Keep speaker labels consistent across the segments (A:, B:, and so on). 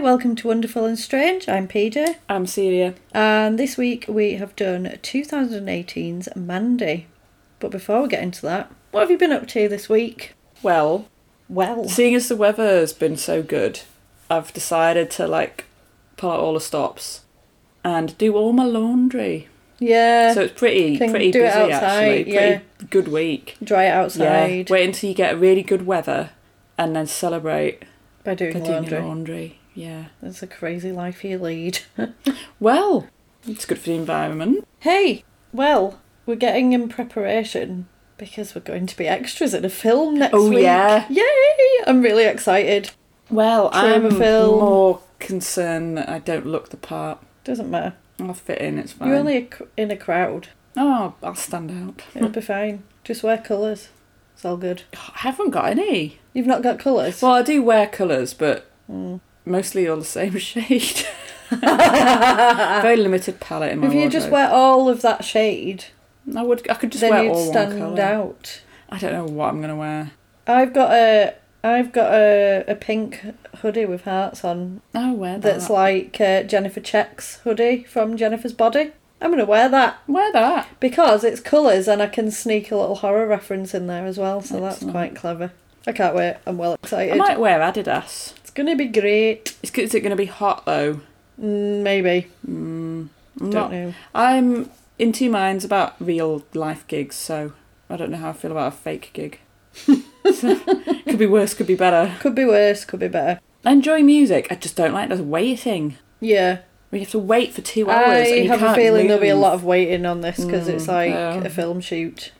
A: welcome to Wonderful and Strange. I'm PJ,
B: I'm Celia.
A: and this week we have done 2018's Mandy. But before we get into that, what have you been up to this week?
B: Well,
A: Well,
B: seeing as the weather's been so good, I've decided to like pull out all the stops and do all my laundry.
A: yeah,
B: so it's pretty
A: can
B: pretty busy
A: outside,
B: actually.
A: yeah.
B: Good week.
A: dry it outside. Yeah.
B: Wait until you get really good weather and then celebrate
A: by doing
B: by
A: laundry.
B: your laundry. Yeah.
A: That's a crazy life you lead.
B: Well, it's good for the environment.
A: hey, well, we're getting in preparation because we're going to be extras in a film next
B: Oh,
A: week.
B: Oh yeah.
A: Yay! I'm really excited.
B: Well,
A: Trailer
B: I'm
A: film.
B: more concerned that I don't look the part.
A: Doesn't matter.
B: I'll fit in. It's fine.
A: You're only in a crowd.
B: Oh, I'll stand out.
A: It'll be fine. Just wear colours. It's all good.
B: I haven't got any.
A: You've not got colours?
B: Well, I do wear colours, but
A: Mm.
B: Mostly all the same shade. Very limited palette in my
A: if you just
B: wardrobe.
A: wear all of that shade,
B: I would. I could just
A: then
B: wear
A: you'd
B: all one
A: stand
B: colour.
A: out.
B: I don't know what I'm gonna wear.
A: I've got a I've got a, a pink hoodie with hearts on
B: Oh, wear that.
A: that's like uh, Jennifer Check's hoodie from Jennifer's Body. I'm gonna wear that
B: wear that.
A: because it's colours and I can sneak a little horror reference in there as well, so that's
B: Excellent.
A: quite clever. I can't wait. I'm well
B: I
A: excited.
B: might wear Adidas.
A: It's gonna be great.
B: Is, is it gonna be hot though?
A: Mm, maybe.
B: Mm, I'm
A: Don't
B: not.
A: know.
B: I'm in two minds about real life gigs, so I don't know how I feel about a fake gig. so, could be worse, could be better.
A: Could be worse. Could be better.
B: I enjoy music. I just don't like the waiting.
A: Yeah.
B: We have to wait for two hours.
A: I have a feeling there'll be a lot of waiting on this because it's
B: Mm,
A: like
B: yeah.
A: a film shoot.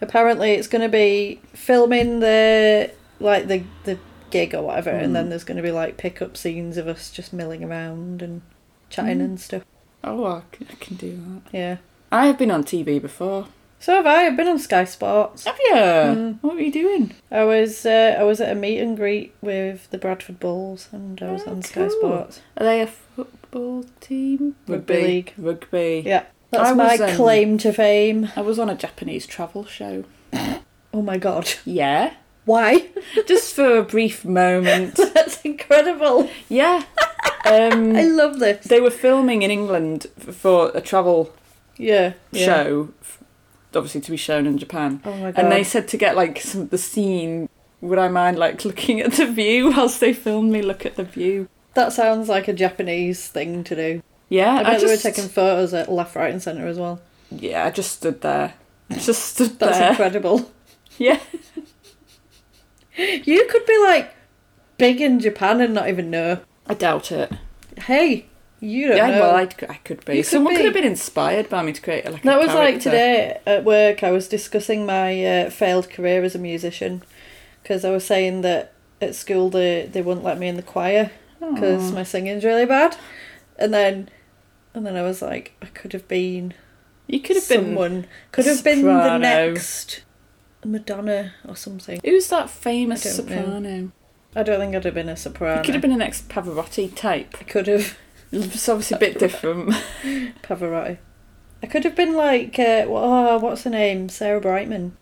A: Apparently, it's going to be filming the like the the gig or whatever, and
B: Mm.
A: then there's going to be like pick-up scenes of us just milling around and chatting
B: Mm.
A: and stuff.
B: Oh, I can do that.
A: Yeah.
B: I have been on TV before.
A: So have I. I've been on Sky Sports.
B: Have you?
A: Mm.
B: What were you doing?
A: I was uh, I was at a meet and greet with the Bradford Bulls, and I was
B: Oh,
A: on Sky
B: cool.
A: Sports.
B: Are they a football team?
A: Rugby league.
B: Rugby.
A: Yeah, that's
B: I
A: my
B: was, um,
A: claim to fame.
B: I was on a Japanese travel show.
A: Oh my god!
B: Yeah.
A: Why?
B: Just for a brief moment.
A: that's incredible.
B: yeah. Um,
A: I love this.
B: they were filming in England for a travel
A: Yeah. yeah.
B: show, obviously to be shown in Japan.
A: Oh my god.
B: And they said to get like some the scene. Would I mind like looking at the view whilst they filmed me look at the view?
A: that sounds like a Japanese thing to do.
B: Yeah,
A: I bet they
B: just,
A: were taking photos at left, right, and centre as well.
B: Yeah, I just stood there. Just stood
A: That's
B: there.
A: incredible.
B: Yeah.
A: You could be like big in Japan and not even know.
B: I doubt it.
A: Hey, you don't know.
B: Yeah,
A: know.
B: well, I, I could be.
A: You could
B: Someone
A: be.
B: could have been inspired by me to create like.
A: that was like today at work. I was discussing my uh, failed career as a musician because I was saying that at school they they wouldn't let me in the choir because my singing's really bad, and then and then I was like, I could have been
B: you could have been.
A: someone could have been the next Madonna or something.
B: Who's that famous
A: I don't know.
B: soprano?
A: I don't think I'd have been a soprano.
B: You could have been the next Pavarotti type.
A: I could have
B: It's obviously a bit different.
A: Pavarotti. I could have been like uh, oh, what's her name? Sarah Brightman.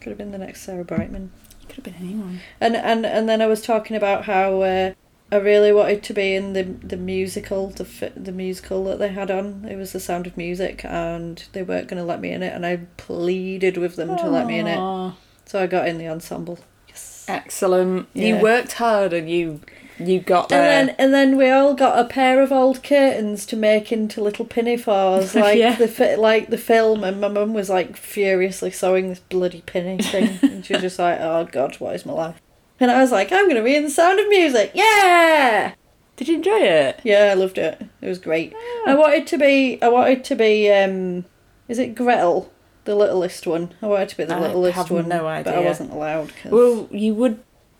A: Could have been the next Sarah Brightman.
B: Could have been anyone.
A: And and and then I was talking about how uh, I really wanted to be in the the musical, the the musical that they had on. It was The Sound of Music, and they weren't going to let me in it, and I pleaded with them to let me in it. So I got in the ensemble. Yes.
B: Excellent. You worked hard and you you got there.
A: And then and then we all got a pair of old curtains to make into little pinafores, like
B: Yeah.
A: the fi- like the film. And my mum was like furiously sewing this bloody pinny thing, and she was just like, "Oh God, what is my life?" And I was like, "I'm gonna be in the Sound of Music, yeah,
B: Did you enjoy it?
A: yeah." I loved it. It was great. I wanted to be. I wanted to be. um Is it Gretel, the littlest one? I wanted to be the
B: I
A: littlest
B: have
A: one,
B: no idea.
A: but I wasn't allowed. 'cause-
B: Well, you would,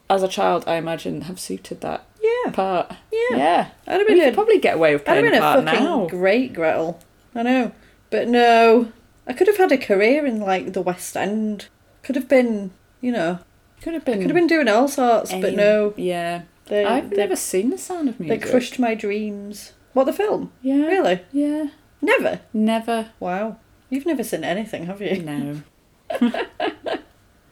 B: as a child, I imagine, have suited that
A: yeah,
B: part.
A: yeah.
B: Yeah.
A: I'd have
B: We
A: been
B: could
A: a
B: probably get away with
A: I'd have been
B: a
A: fucking
B: now.
A: great Gretel. I know. But no. I could have had a career in like the West End. Could have been, you know,
B: Could have
A: I
B: been.
A: could have been doing all sorts, but no.
B: Yeah.
A: They,
B: I've
A: they,
B: never seen The Sound of Music.
A: they crushed my dreams. What, the film?
B: Yeah.
A: Really?
B: Yeah.
A: Never?
B: Never.
A: Wow. You've never seen anything, have you?
B: No.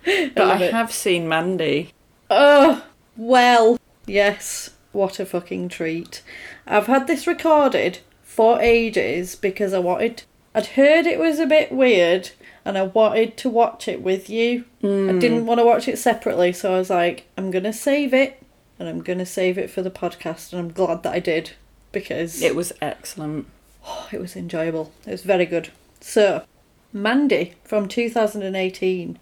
B: But I,
A: it.
B: have seen Mandy.
A: Oh, well, yes. what a fucking treat. I've had this recorded for ages because I wanted. I'd heard it was a bit weird and I wanted to watch it with you. I hmm. didn't want to watch it separately, so I was like, I'm gonna save it and I'm gonna save it for the podcast, and I'm glad that I did because
B: It was excellent.
A: it was enjoyable. It was very good. So, Mandy from 2018,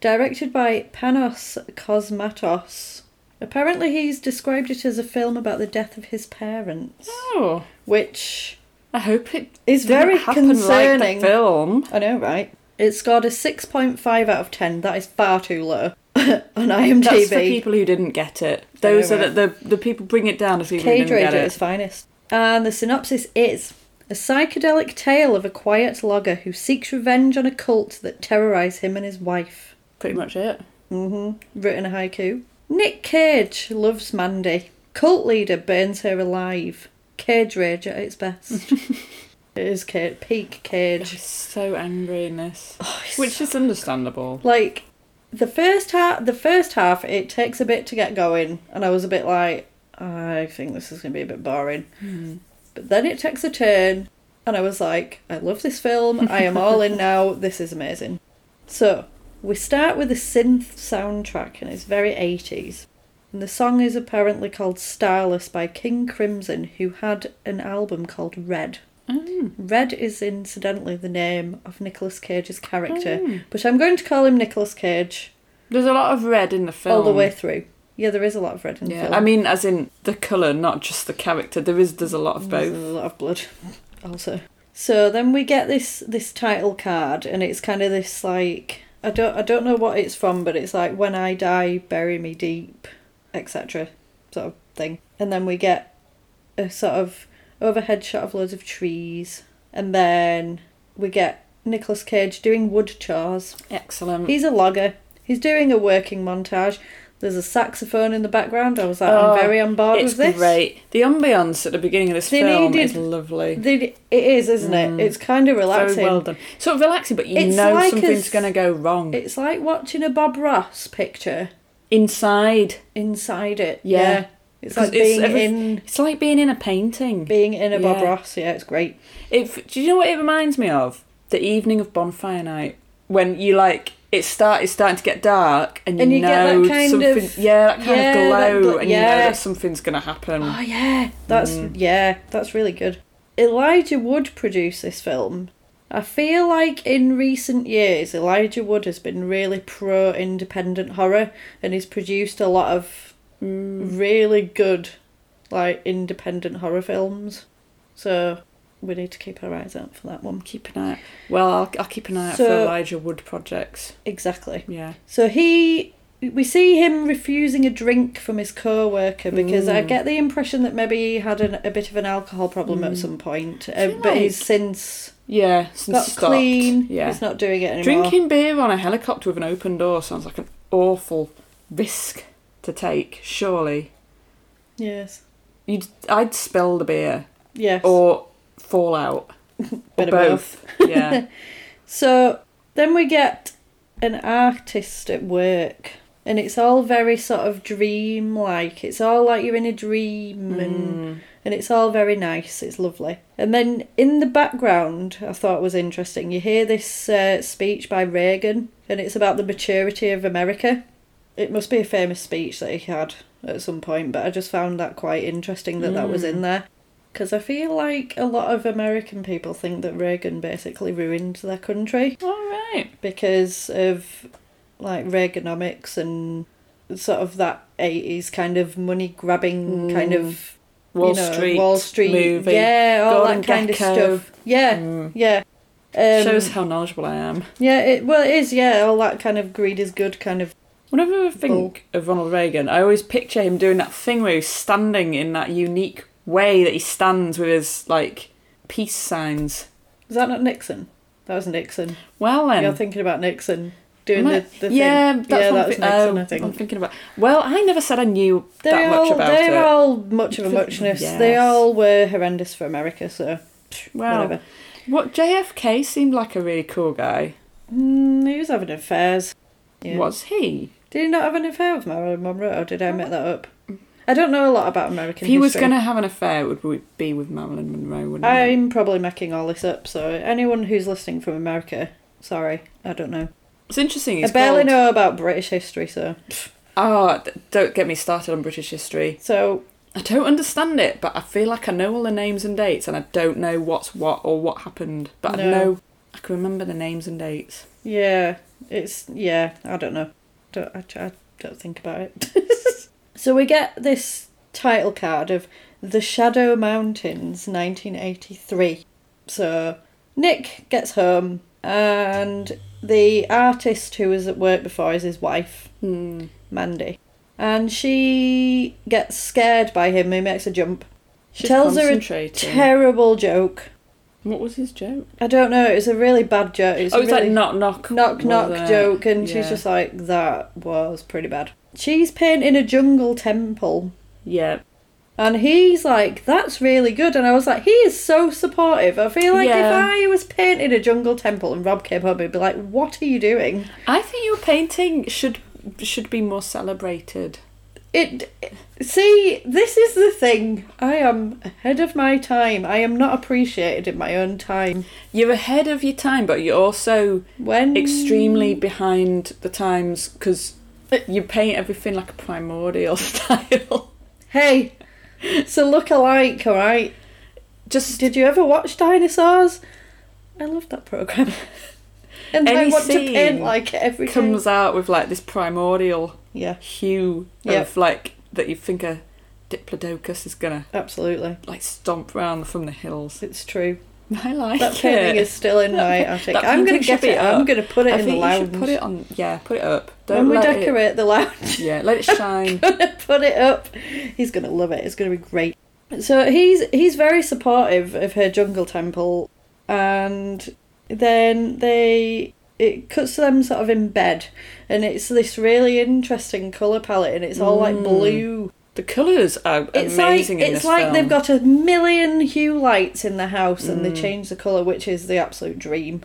A: directed by Panos Cosmatos. Apparently, he's described it as a film about the death of his parents,
B: Oh,
A: which
B: I hope it
A: is very concerning.
B: Like film.
A: I know, right? It scored a 6.5 out of 10. That is far too low on IMDb.
B: That's for people who didn't get it. Those are the, the the people bring it down as people who
A: Cage
B: didn't get
A: Rage at
B: it.
A: its finest. And the synopsis is a psychedelic tale of a quiet logger who seeks revenge on a cult that terrorise him and his wife.
B: Pretty much it.
A: Mm-hmm. Written a haiku. Nick Cage loves Mandy. Cult leader burns her alive. Cage Rage at its best. it is Cage, peak Cage.
B: She's so angry in this,
A: Oh,
B: which is understandable.
A: like the first half the first half it takes a bit to get going and i was a bit like i think this is going to be a bit boring. Hmm. But then it takes a turn and i was like i love this film. I am all in now. This is amazing. So we start with a synth soundtrack and it's very 80s and the song is apparently called starless by king crimson who had an album called red
B: Mm.
A: Red is incidentally the name of Nicolas Cage's character,
B: Mm.
A: but I'm going to call him Nicolas Cage
B: There's a lot of red in the film.
A: all the way through. Yeah, there is a lot of red in the film.
B: I mean, as in the colour, not just the character. There is there's a lot of
A: There's a lot of blood, also. So then we get this this title card, and it's kind of this like I don't I don't know what it's from, but it's like when I die, bury me deep, etc. sort of thing. And then we get a sort of overhead shot of loads of trees, and then we get Nicolas Cage doing wood chores.
B: Excellent.
A: He's a logger. He's doing a working montage. There's a saxophone in the background. I was like,
B: Oh,
A: I'm very on board
B: it's
A: with this.
B: great. The ambience at the beginning of this
A: They
B: film
A: needed-
B: is lovely.
A: The- It is, isn't it? Mm. It's kind of relaxing.
B: Very well done. Sort of relaxing, but you
A: It's
B: know
A: like
B: something's going to go wrong.
A: It's like watching a Bob Ross picture
B: Inside,
A: inside it.
B: Yeah.
A: It's like
B: it's
A: being
B: every-
A: in
B: it's like being in a painting.
A: being in a Bob
B: Yeah.
A: Ross. Yeah, it's great.
B: If do you know what it reminds me of? The evening of bonfire night when you like it start it's starting to get dark and you,
A: And you
B: know
A: that kind
B: something
A: of-
B: yeah that kind
A: yeah,
B: of
A: that
B: glow
A: gl-
B: and you know that something's gonna happen.
A: Oh yeah, that's
B: Mm.
A: yeah, that's really good. Elijah Wood produced this film. I feel like in recent years, Elijah Wood has been really pro independent horror and he's produced a lot of
B: Mm.
A: really good, like independent horror films. So we need to keep our eyes out for that one.
B: Keep an eye. Well, I'll, I'll keep an eye out for Elijah Wood projects.
A: Exactly.
B: Yeah.
A: So he, we see him refusing a drink from his co-worker because I
B: Mm.
A: get the impression that maybe he had an, a bit of an alcohol problem at
B: Mm.
A: some point, uh,
B: feel
A: but he's since
B: Yeah. Since
A: got
B: stopped.
A: clean.
B: Yeah.
A: He's not doing it anymore.
B: Drinking beer on a helicopter with an open door sounds like an awful risk to take. Surely,
A: Yes.
B: you'd I'd spill the beer
A: Yes.
B: or fall out. Or both. yeah.
A: So then we get an artist at work, and it's all very sort of dream-like. It's all like you're in a dream, and
B: Mm.
A: and it's all very nice. It's lovely. And then in the background, I thought was interesting. You hear this uh, speech by Reagan, and it's about the maturity of America. It must be a famous speech that he had at some point, but I just found that quite interesting that that was
B: Mm.
A: in there. Because I feel like a lot of American people think that Reagan basically ruined their country
B: All right.
A: because of like Reaganomics and sort of that 80s kind of money grabbing
B: Mm.
A: kind of
B: Wall
A: you know,
B: Street
A: Wall Street,
B: movie.
A: yeah, all
B: Gordon
A: that kind
B: Gekko.
A: of stuff. Yeah,
B: Mm.
A: yeah. Um,
B: Shows how knowledgeable I am.
A: yeah, it well it is. Yeah, all that kind of greed is good kind of.
B: Whenever I think of Ronald Reagan, I always picture him doing that thing where he's standing in that unique way that he stands with his like peace signs.
A: Is that not Nixon? That was Nixon.
B: Well then,
A: You're thinking about Nixon doing
B: I-
A: the, the thing.
B: yeah, that's
A: yeah, that was Nixon.
B: oh,
A: I think.
B: I'm thinking about. Well, I never said I knew
A: They're
B: that much
A: all
B: about
A: they're
B: it.
A: all much of a muchness. They all were horrendous for America. So
B: well,
A: whatever.
B: what JFK seemed like a really cool guy.
A: Mm, he was having affairs. Yeah.
B: Was he?
A: Did he not have an affair with Marilyn Monroe, or did I make that up? I don't know a lot about American
B: If he was going to have an affair, it would be with Marilyn Monroe, wouldn't he?
A: I'm probably making all this up, so anyone who's listening from America, sorry, I don't know.
B: It's interesting.
A: I barely
B: called-
A: know about British history, so
B: Oh, don't get me started on British history.
A: so
B: I don't understand it, but I feel like I know all the names and dates, and I don't know what's what or what happened. But I know I can remember the names and dates.
A: yeah, it's yeah, I don't know. Don't I, I don't think about it. so we get this title card of The Shadow Mountains, 1983. So Nick gets home, and the artist who was at work before is his wife.
B: Hmm.
A: Mandy. And she gets scared by him. He makes a jump.
B: She's
A: Tells her a. Terrible joke.
B: What was his joke?
A: I don't know. It was a really bad joke. It was
B: oh,
A: a
B: it's
A: really
B: like knock knock
A: knock knock
B: it?
A: joke, and she's just like, "That was pretty bad." She's painting a jungle temple,
B: yeah.
A: and he's like, "That's really good." And I was like, "He is so supportive." I feel like
B: Yeah.
A: if I was painting a jungle temple and Rob came home, he'd be like, "What are you doing?"
B: I think your painting should should be more celebrated.
A: It. See, this is the thing. I am ahead of my time. I am not appreciated in my own time.
B: You're ahead of your time, but you're also
A: When
B: extremely behind the times because you paint everything like a primordial style.
A: Hey, it's a look alike, alright?
B: Just
A: Did you ever watch Dinosaurs? I love that program. and I
B: Any
A: want to paint like it every
B: comes out with like this primordial
A: Yeah,
B: hue
A: Yep.
B: of like that you think a diplodocus is gonna
A: absolutely.
B: like stomp round from the hills.
A: It's true.
B: I like
A: That painting
B: it.
A: is still in my attic. I'm gonna get it. I'm gonna put it
B: I
A: in the lounge.
B: put it on. Yeah, put it up.
A: when
B: Don't
A: we
B: let it.
A: decorate the lounge,
B: Yeah, let it shine.
A: put it up. He's gonna love it. It's gonna be great. So he's he's very supportive of her jungle temple, and then they it cuts to them sort of in bed, and it's this really interesting color palette, and it's all like
B: Mm.
A: blue.
B: the colours are
A: It's
B: amazing
A: like
B: in
A: it's
B: this
A: like
B: film.
A: they've got a million hue lights in the house, and they
B: Mm.
A: change the color, which is the absolute dream.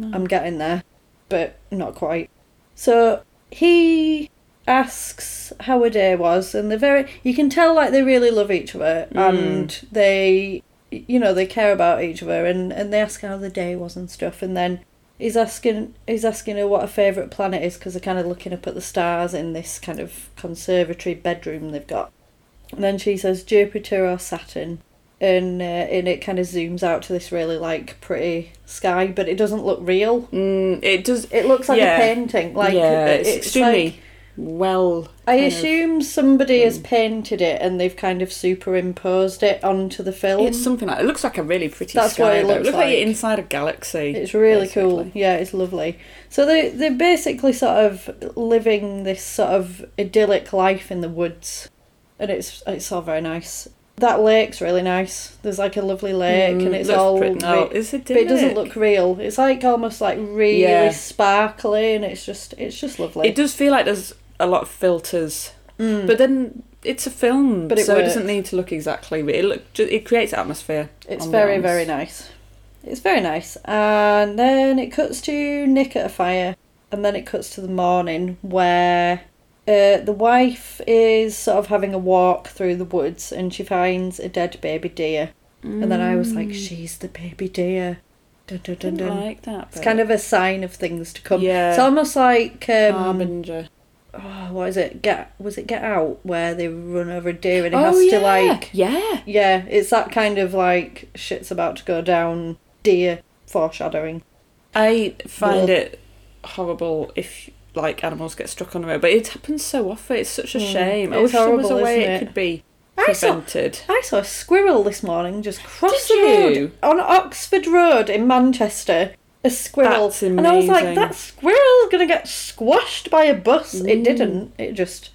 B: Mm.
A: I'm getting there, but not quite. So he asks how her day was, and they're very. You can tell like they really love each other, and they, you know, they care about each other, and and they ask how the day was and stuff, and then. He's asking. He's asking her what her favourite planet is because they're kind of looking up at the stars in this kind of conservatory bedroom they've got. And then she says Jupiter or Saturn, and uh, and it kind of zooms out to this really like pretty sky, but it doesn't look real.
B: Mm, it does.
A: It looks like
B: Yeah.
A: a painting. Like
B: yeah, it's,
A: it's
B: extremely
A: like-
B: well.
A: I assume somebody has
B: Mm.
A: painted it and they've kind of superimposed it onto the film.
B: It's something like it looks like a really pretty
A: That's
B: sky.
A: what it
B: though.
A: looks
B: looks like. you're
A: like.
B: inside a galaxy.
A: It's really cool. Yeah, it's lovely. So they they're basically sort of living this sort of idyllic life in the woods, and it's it's all very nice. That lake's really nice. There's like a lovely lake,
B: Mm,
A: and it's all.
B: pretty- no,
A: re-
B: it's
A: but it doesn't look real. It's like almost like really
B: Yeah.
A: sparkly, and it's just it's just lovely.
B: It does feel like there's a lot of filters,
A: Mm.
B: but then it's a film,
A: But it
B: so it doesn't need to look exactly. But it look it creates atmosphere.
A: It's very, very nice. It's very nice. And then it cuts to Nick at a fire, and then it cuts to the morning where uh, the wife is sort of having a walk through the woods and she finds a dead baby deer. And then I was like, she's the baby deer. Dun, dun,
B: I
A: dun, dun.
B: like that.
A: It's kind of a sign of things to come.
B: Yeah.
A: It's almost like um,
B: harbinger.
A: Oh, what is it? Get was it Get Out where they run over a deer and it
B: oh
A: has
B: yeah,
A: to like
B: yeah.
A: yeah, it's that kind of like shit's about to go down deer foreshadowing.
B: I find it horrible if like animals get struck on the road, but it happens so often. It's such a
A: Mm,
B: shame. I
A: it's
B: wish there was a
A: horrible,
B: way it
A: it?
B: could be
A: I saw,
B: prevented.
A: I saw a squirrel this morning just cross
B: Did
A: the road
B: you?
A: on Oxford Road in Manchester. A squirrel, and I was like, "That squirrel's gonna get squashed by a bus." It
B: Mm.
A: didn't. It just,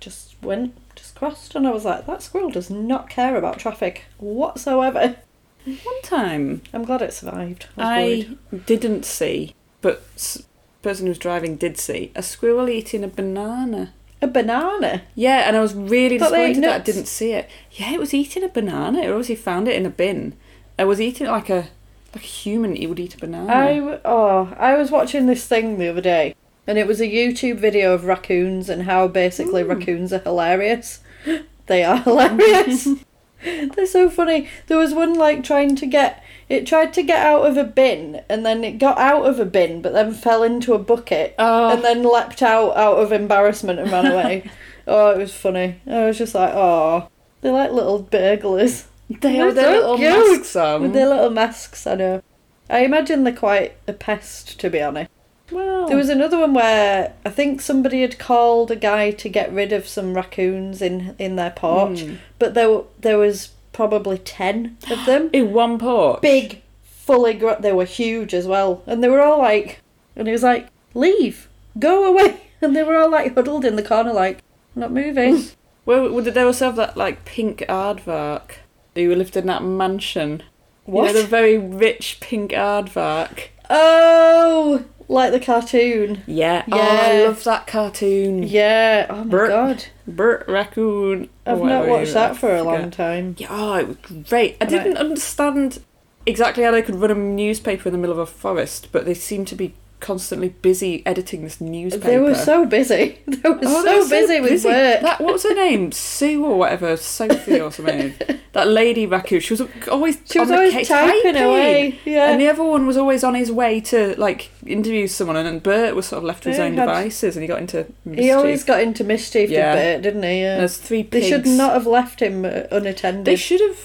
A: just went, just crossed, and I was like, "That squirrel does not care about traffic whatsoever."
B: One time,
A: I'm glad it survived. I,
B: I didn't see, but s- person who was driving did see a squirrel eating a banana.
A: a banana.
B: Yeah, and I was really
A: Thought
B: disappointed that I didn't see it. Yeah, it was eating a banana. It obviously found it in a bin. It was eating like a like a human. It would eat a banana.
A: I w- oh, I was watching this thing the other day, and it was a YouTube video of raccoons and how basically raccoons are hilarious. They are hilarious. They're so funny. There was one like trying to get it tried to get out of a bin and then it got out of a bin but then fell into a bucket
B: Oh.
A: and then leapt out out of embarrassment and ran away. oh, it was funny. I was just like, oh, they're like little burglars
B: They have their
A: so
B: little
A: cute.
B: masks on.
A: with their little masks. I know. I imagine they're quite a pest, to be honest.
B: well,
A: There was another one where I think somebody had called a guy to get rid of some raccoons in in their porch,
B: Hmm.
A: but there there was probably ten of them.
B: in one porch.
A: Big, fully gr- they were huge as well, and they were all like, and he was like, "Leave, go away," and they were all like huddled in the corner, like, "Not moving."
B: Well, would they also have that like pink aardvark? Who lived in that mansion?
A: What?
B: You know, the very rich pink aardvark.
A: oh, like the cartoon.
B: Yeah. Oh, I love that cartoon.
A: Yeah. Oh my
B: Bert.
A: god.
B: Bert Raccoon.
A: I've not watched that for a long time.
B: Yeah, oh, it was great. I- didn't understand exactly how they could run a newspaper in the middle of a forest, but they seemed to be constantly busy editing this newspaper.
A: They were so busy. They were
B: Oh,
A: so,
B: they were
A: busy with work.
B: That, what was her name? Sue or whatever, Sophie or something. that lady raccoon. She was always
A: She was always
B: case
A: typing away. Yeah.
B: And the other one was always on his way to like interview someone, and then Bert was sort of left to his
A: Yeah,
B: own
A: had-
B: devices, and he got into mischief.
A: he always got into mischief,
B: Yeah.
A: did Bert, didn't he? Yeah.
B: There's three
A: They should not have left him uh, unattended.
B: They should have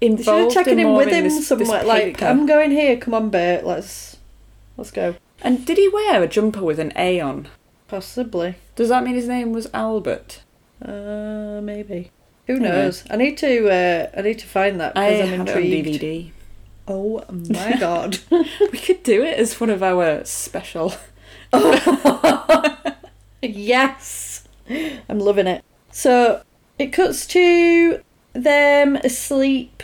A: They should have
B: involved
A: taken him
B: more
A: with him
B: this,
A: somewhere.
B: This
A: Like. I'm going here. Come on, Bert. Let's let's go.
B: And did he wear a jumper with an A on?
A: Possibly.
B: Does that mean his name was Albert?
A: Uh, maybe. Who knows? I need to. Uh, I need to find that
B: I
A: because I'm
B: have it on
A: intrigued.
B: DVD.
A: Oh my god.
B: We could do it as one of our special.
A: yes. I'm loving it. So it cuts to them asleep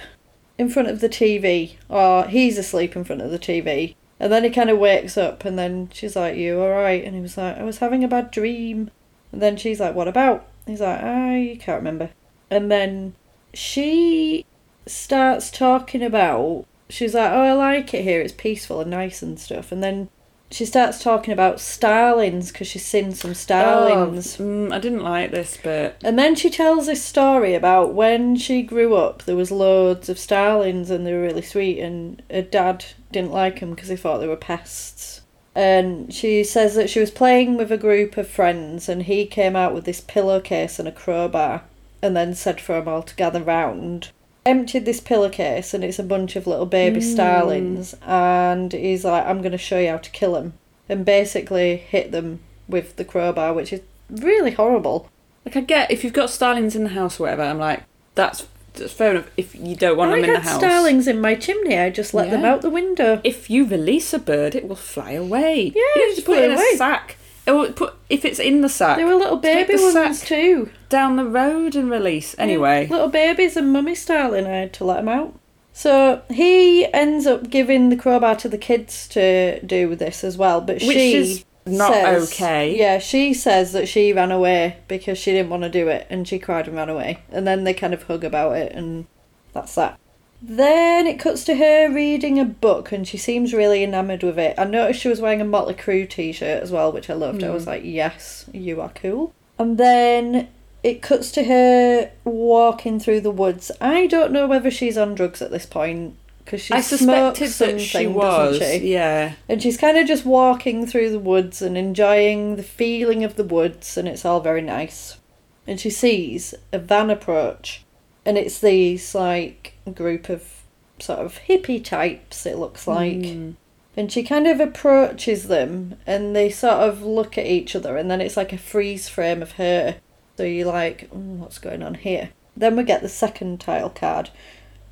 A: in front of the TV, or he's asleep in front of the TV. And then he kind of wakes up, and then she's like, You alright? And he was like, I was having a bad dream. And then she's like, What about? He's like, I can't remember. And then she starts talking about, she's like, Oh, I like it here, it's peaceful and nice and stuff. And then she starts talking about starlings because she's seen some starlings.
B: Oh, mm, I didn't like this bit.
A: And then she tells this story about when she grew up, there was loads of starlings and they were really sweet, and her dad didn't like them because they thought they were pests. And she says that she was playing with a group of friends, and he came out with this pillowcase and a crowbar, and then said for them all to gather round. Emptied this pillowcase, and it's a bunch of little baby mm. starlings, and he's like, "I'm going to show you how to kill them," and basically hit them with the crowbar, which is really horrible.
B: Like I get if you've got starlings in the house or whatever, I'm like, that's, that's fair enough. If you don't want
A: I
B: them in the
A: had
B: house,
A: starlings in my chimney. I just let them
B: Yeah.
A: out the window.
B: if you release a bird, it will fly away.
A: Yeah,
B: you
A: just
B: put
A: fly
B: it in
A: away.
B: a sack. Or put if it's in the sack,
A: There were little
B: take
A: baby
B: the
A: ones
B: sack
A: too.
B: down the road and release. Anyway,
A: little babies and mummy starling. I had to let them out. So he ends up giving the crowbar to the kids to do this as well, but
B: which
A: she
B: is not
A: says-
B: okay.
A: Yeah, she says that she ran away because she didn't want to do it, and she cried and ran away. And then they kind of hug about it, and that's that. Then it cuts to her reading a book, and she seems really enamoured with it. I noticed she was wearing a Motley Crue t-shirt as well, which I loved. I was hmm. like, yes, you are cool. And then it cuts to her walking through the woods. I don't know whether she's on drugs at this point because she
B: I suspected that she was.
A: she?
B: Yeah.
A: And she's kind of just walking through the woods and enjoying the feeling of the woods, and it's all very nice. And she sees a van approach, and it's these like group of sort of hippie types, it looks like.
B: Mm.
A: And she kind of approaches them, and they sort of look at each other, and then it's like a freeze frame of her. So you're like, "Mm, what's going on here? Then we get the second tile card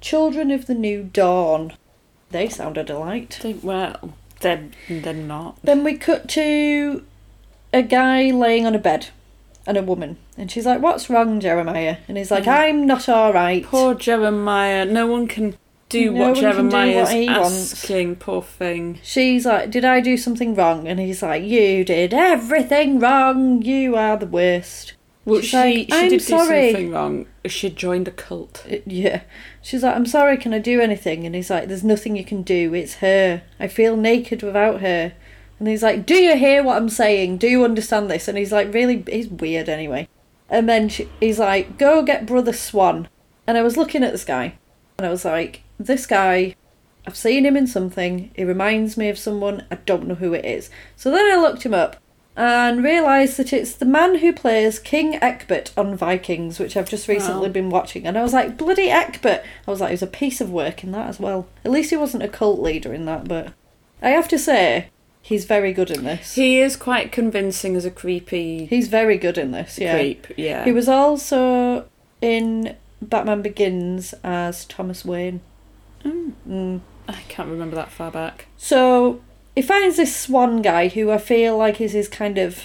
A: Children of the New Dawn. They sound a delight.
B: They, well, they're they're not.
A: Then we cut to a guy laying on a bed and a woman. And she's like, What's wrong, Jeremiah? And he's like,
B: Mhm.
A: I'm not alright.
B: Poor Jeremiah. No one can do
A: No
B: what
A: can do what he wants.
B: asking. Poor thing.
A: She's like, Did I do something wrong? And he's like, You did everything wrong. You are the worst.
B: Well,
A: She's
B: she
A: like,
B: she
A: "I'm
B: did
A: sorry."
B: do something wrong. She joined a cult.
A: Uh, Yeah. She's like, I'm sorry, can I do anything? And he's like, There's nothing you can do. It's her. I feel naked without her. And he's like, Do you hear what I'm saying? Do you understand this? And he's like, Really, he's weird anyway. And then she, he's like, go get Brother Swan. And I was looking at this guy, and I was like, this guy, I've seen him in something. He reminds me of someone. I don't know who it is. So then I looked him up and realised that it's the man who plays King Egbert on Vikings, which I've just recently
B: Wow.
A: been watching. And I was like, bloody Egbert! I was like, he was a piece of work in that as well. At least he wasn't a cult leader in that, but I have to say, he's very good in this.
B: He is quite convincing as a creepy
A: He's very good in this, yeah.
B: creep. Yeah.
A: He was also in Batman Begins as Thomas Wayne.
B: Mm,
A: Mm.
B: I can't remember that far back.
A: So he finds this Swan guy who I feel like is his kind of.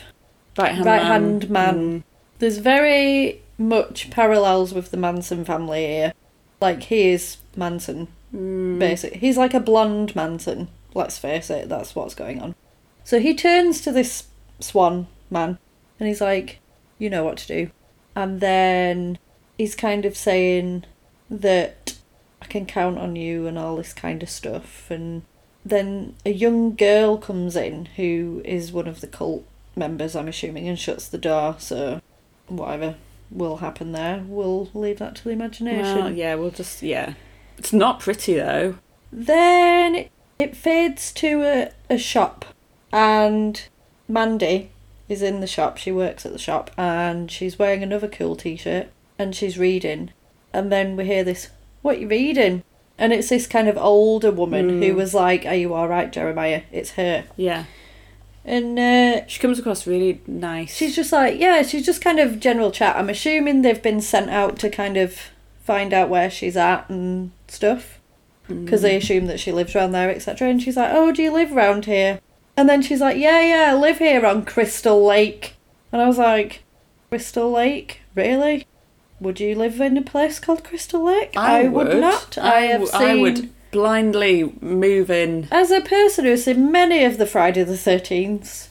B: Right hand man.
A: man. There's very much parallels with the Manson family here. Like he is Manson,
B: Mm.
A: basically. He's like a blonde Manson. Let's face it, that's what's going on. So he turns to this Swan man and he's like, "You know what to do." And then he's kind of saying that I can count on you and all this kind of stuff. And then a young girl comes in who is one of the cult members, I'm assuming, and shuts the door. So whatever will happen there, we'll leave that to the imagination.
B: Well, yeah, we'll just yeah. It's not pretty though.
A: Then it, it fades to a, a shop, and Mandy is in the shop. She works at the shop, and she's wearing another cool t shirt, and she's reading. And then we hear this, What you reading? And it's this kind of older woman who
B: Mm.
A: was like, Are you alright, Jeremiah? It's her.
B: Yeah.
A: And uh,
B: She comes across really nice.
A: she's just like, Yeah, she's just kind of general chat. I'm assuming they've been sent out to kind of find out where she's at and stuff because they assume that she lives around there, etc. And she's like, "Oh, do you live around here?" And then she's like, "Yeah, yeah, I live here on Crystal Lake." And I was like, "Crystal Lake, really? Would you live in a place called Crystal Lake?" I would. not. I, have seen.
B: I would blindly move in.
A: As a person who's seen many of the Friday the Thirteenth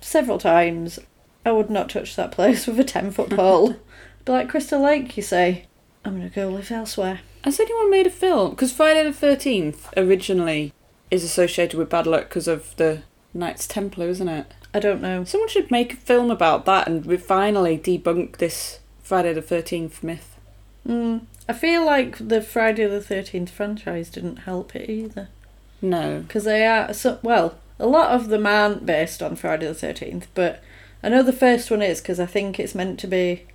A: several times, I would not touch that place with a ten foot pole. Be like Crystal Lake, you say. I'm gonna go live elsewhere.
B: Has anyone made a film? Because Friday the Thirteenth originally is associated with bad luck because of the Knights Templar, isn't it?
A: I don't know.
B: Someone should make a film about that and we finally debunk this Friday the Thirteenth myth.
A: Mm, I feel like the Friday the Thirteenth franchise didn't help it either
B: No.
A: because they are so well. A lot of them aren't based on Friday the Thirteenth, but I know the first one is because I think it's meant to be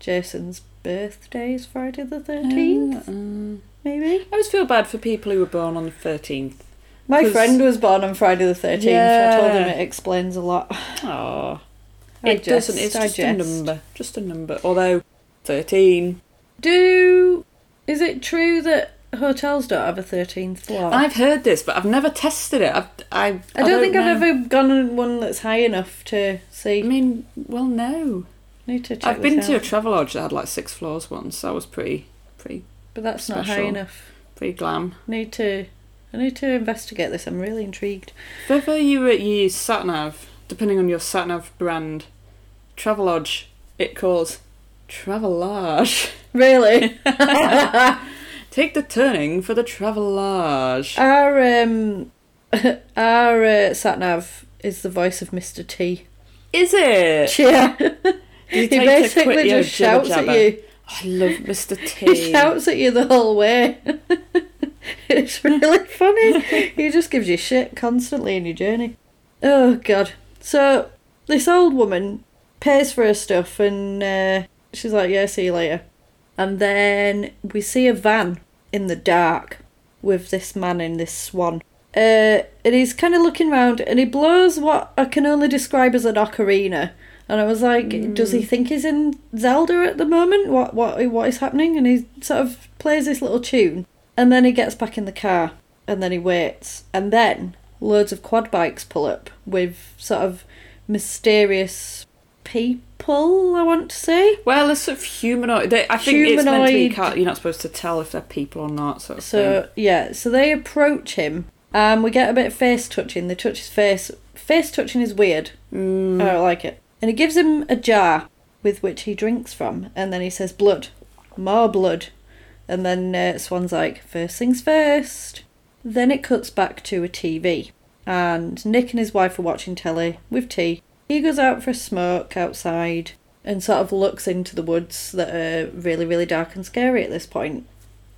A: Jason's birthday is Friday the Thirteenth,
B: Uh,
A: maybe.
B: I always feel bad for people who were born on the thirteenth.
A: My friend was born on Friday the Thirteenth. Yeah. I told him it explains a lot.
B: Oh,
A: I
B: it doesn't. It's
A: I
B: just a number. Just a number. Although thirteen.
A: Do is it true that hotels don't have a thirteenth floor?
B: I've heard this, but I've never tested it. I've, I.
A: Oh. I don't, think
B: know.
A: I've ever gone on one that's high enough to see.
B: I mean, well, no.
A: Need to check.
B: I've been
A: this
B: to a
A: out.
B: travel lodge that had like six floors once. That was pretty, pretty,
A: but that's not high enough.
B: pretty glam.
A: Need to. I need to investigate this. I'm really intrigued.
B: If ever you were you use SatNav, depending on your SatNav brand, Travelodge, it calls Travelage.
A: Really,
B: Take the turning for the Travelage.
A: our um, our uh, sat nav is the voice of Mr. T.
B: Is it?
A: Yeah, he basically just shouts at you.
B: I love Mr. T.
A: He shouts at you the whole way. it's really funny. he just gives you shit constantly in your journey. Oh god. So this old woman pays for her stuff and uh, she's like, "Yeah, see you later." And then we see a van in the dark with this man in this swan. Uh, and he's kind of looking round and he blows what I can only describe as an ocarina. And I was like, does he think he's in Zelda at the moment? What what what is happening? And he sort of plays this little tune, and then he gets back in the car, and then he waits, and then loads of quad bikes pull up with sort of mysterious people. I want to say.
B: Well, it's sort of humanoid. They, I think it's meant to be.
A: Humanoid.
B: You're not supposed to tell if they're people or not. Sort of
A: So yeah, so they approach him, and we get a bit of face touching. They touch his face. Face touching is weird.
B: Mm.
A: I don't like it. And he gives him a jar with which he drinks from, and then he says, Blood. More blood. And then uh, Swan's like, First things first. Then it cuts back to a TV, and Nick and his wife are watching telly with tea. He goes out for a smoke outside, and sort of looks into the woods that are really, really dark and scary at this point.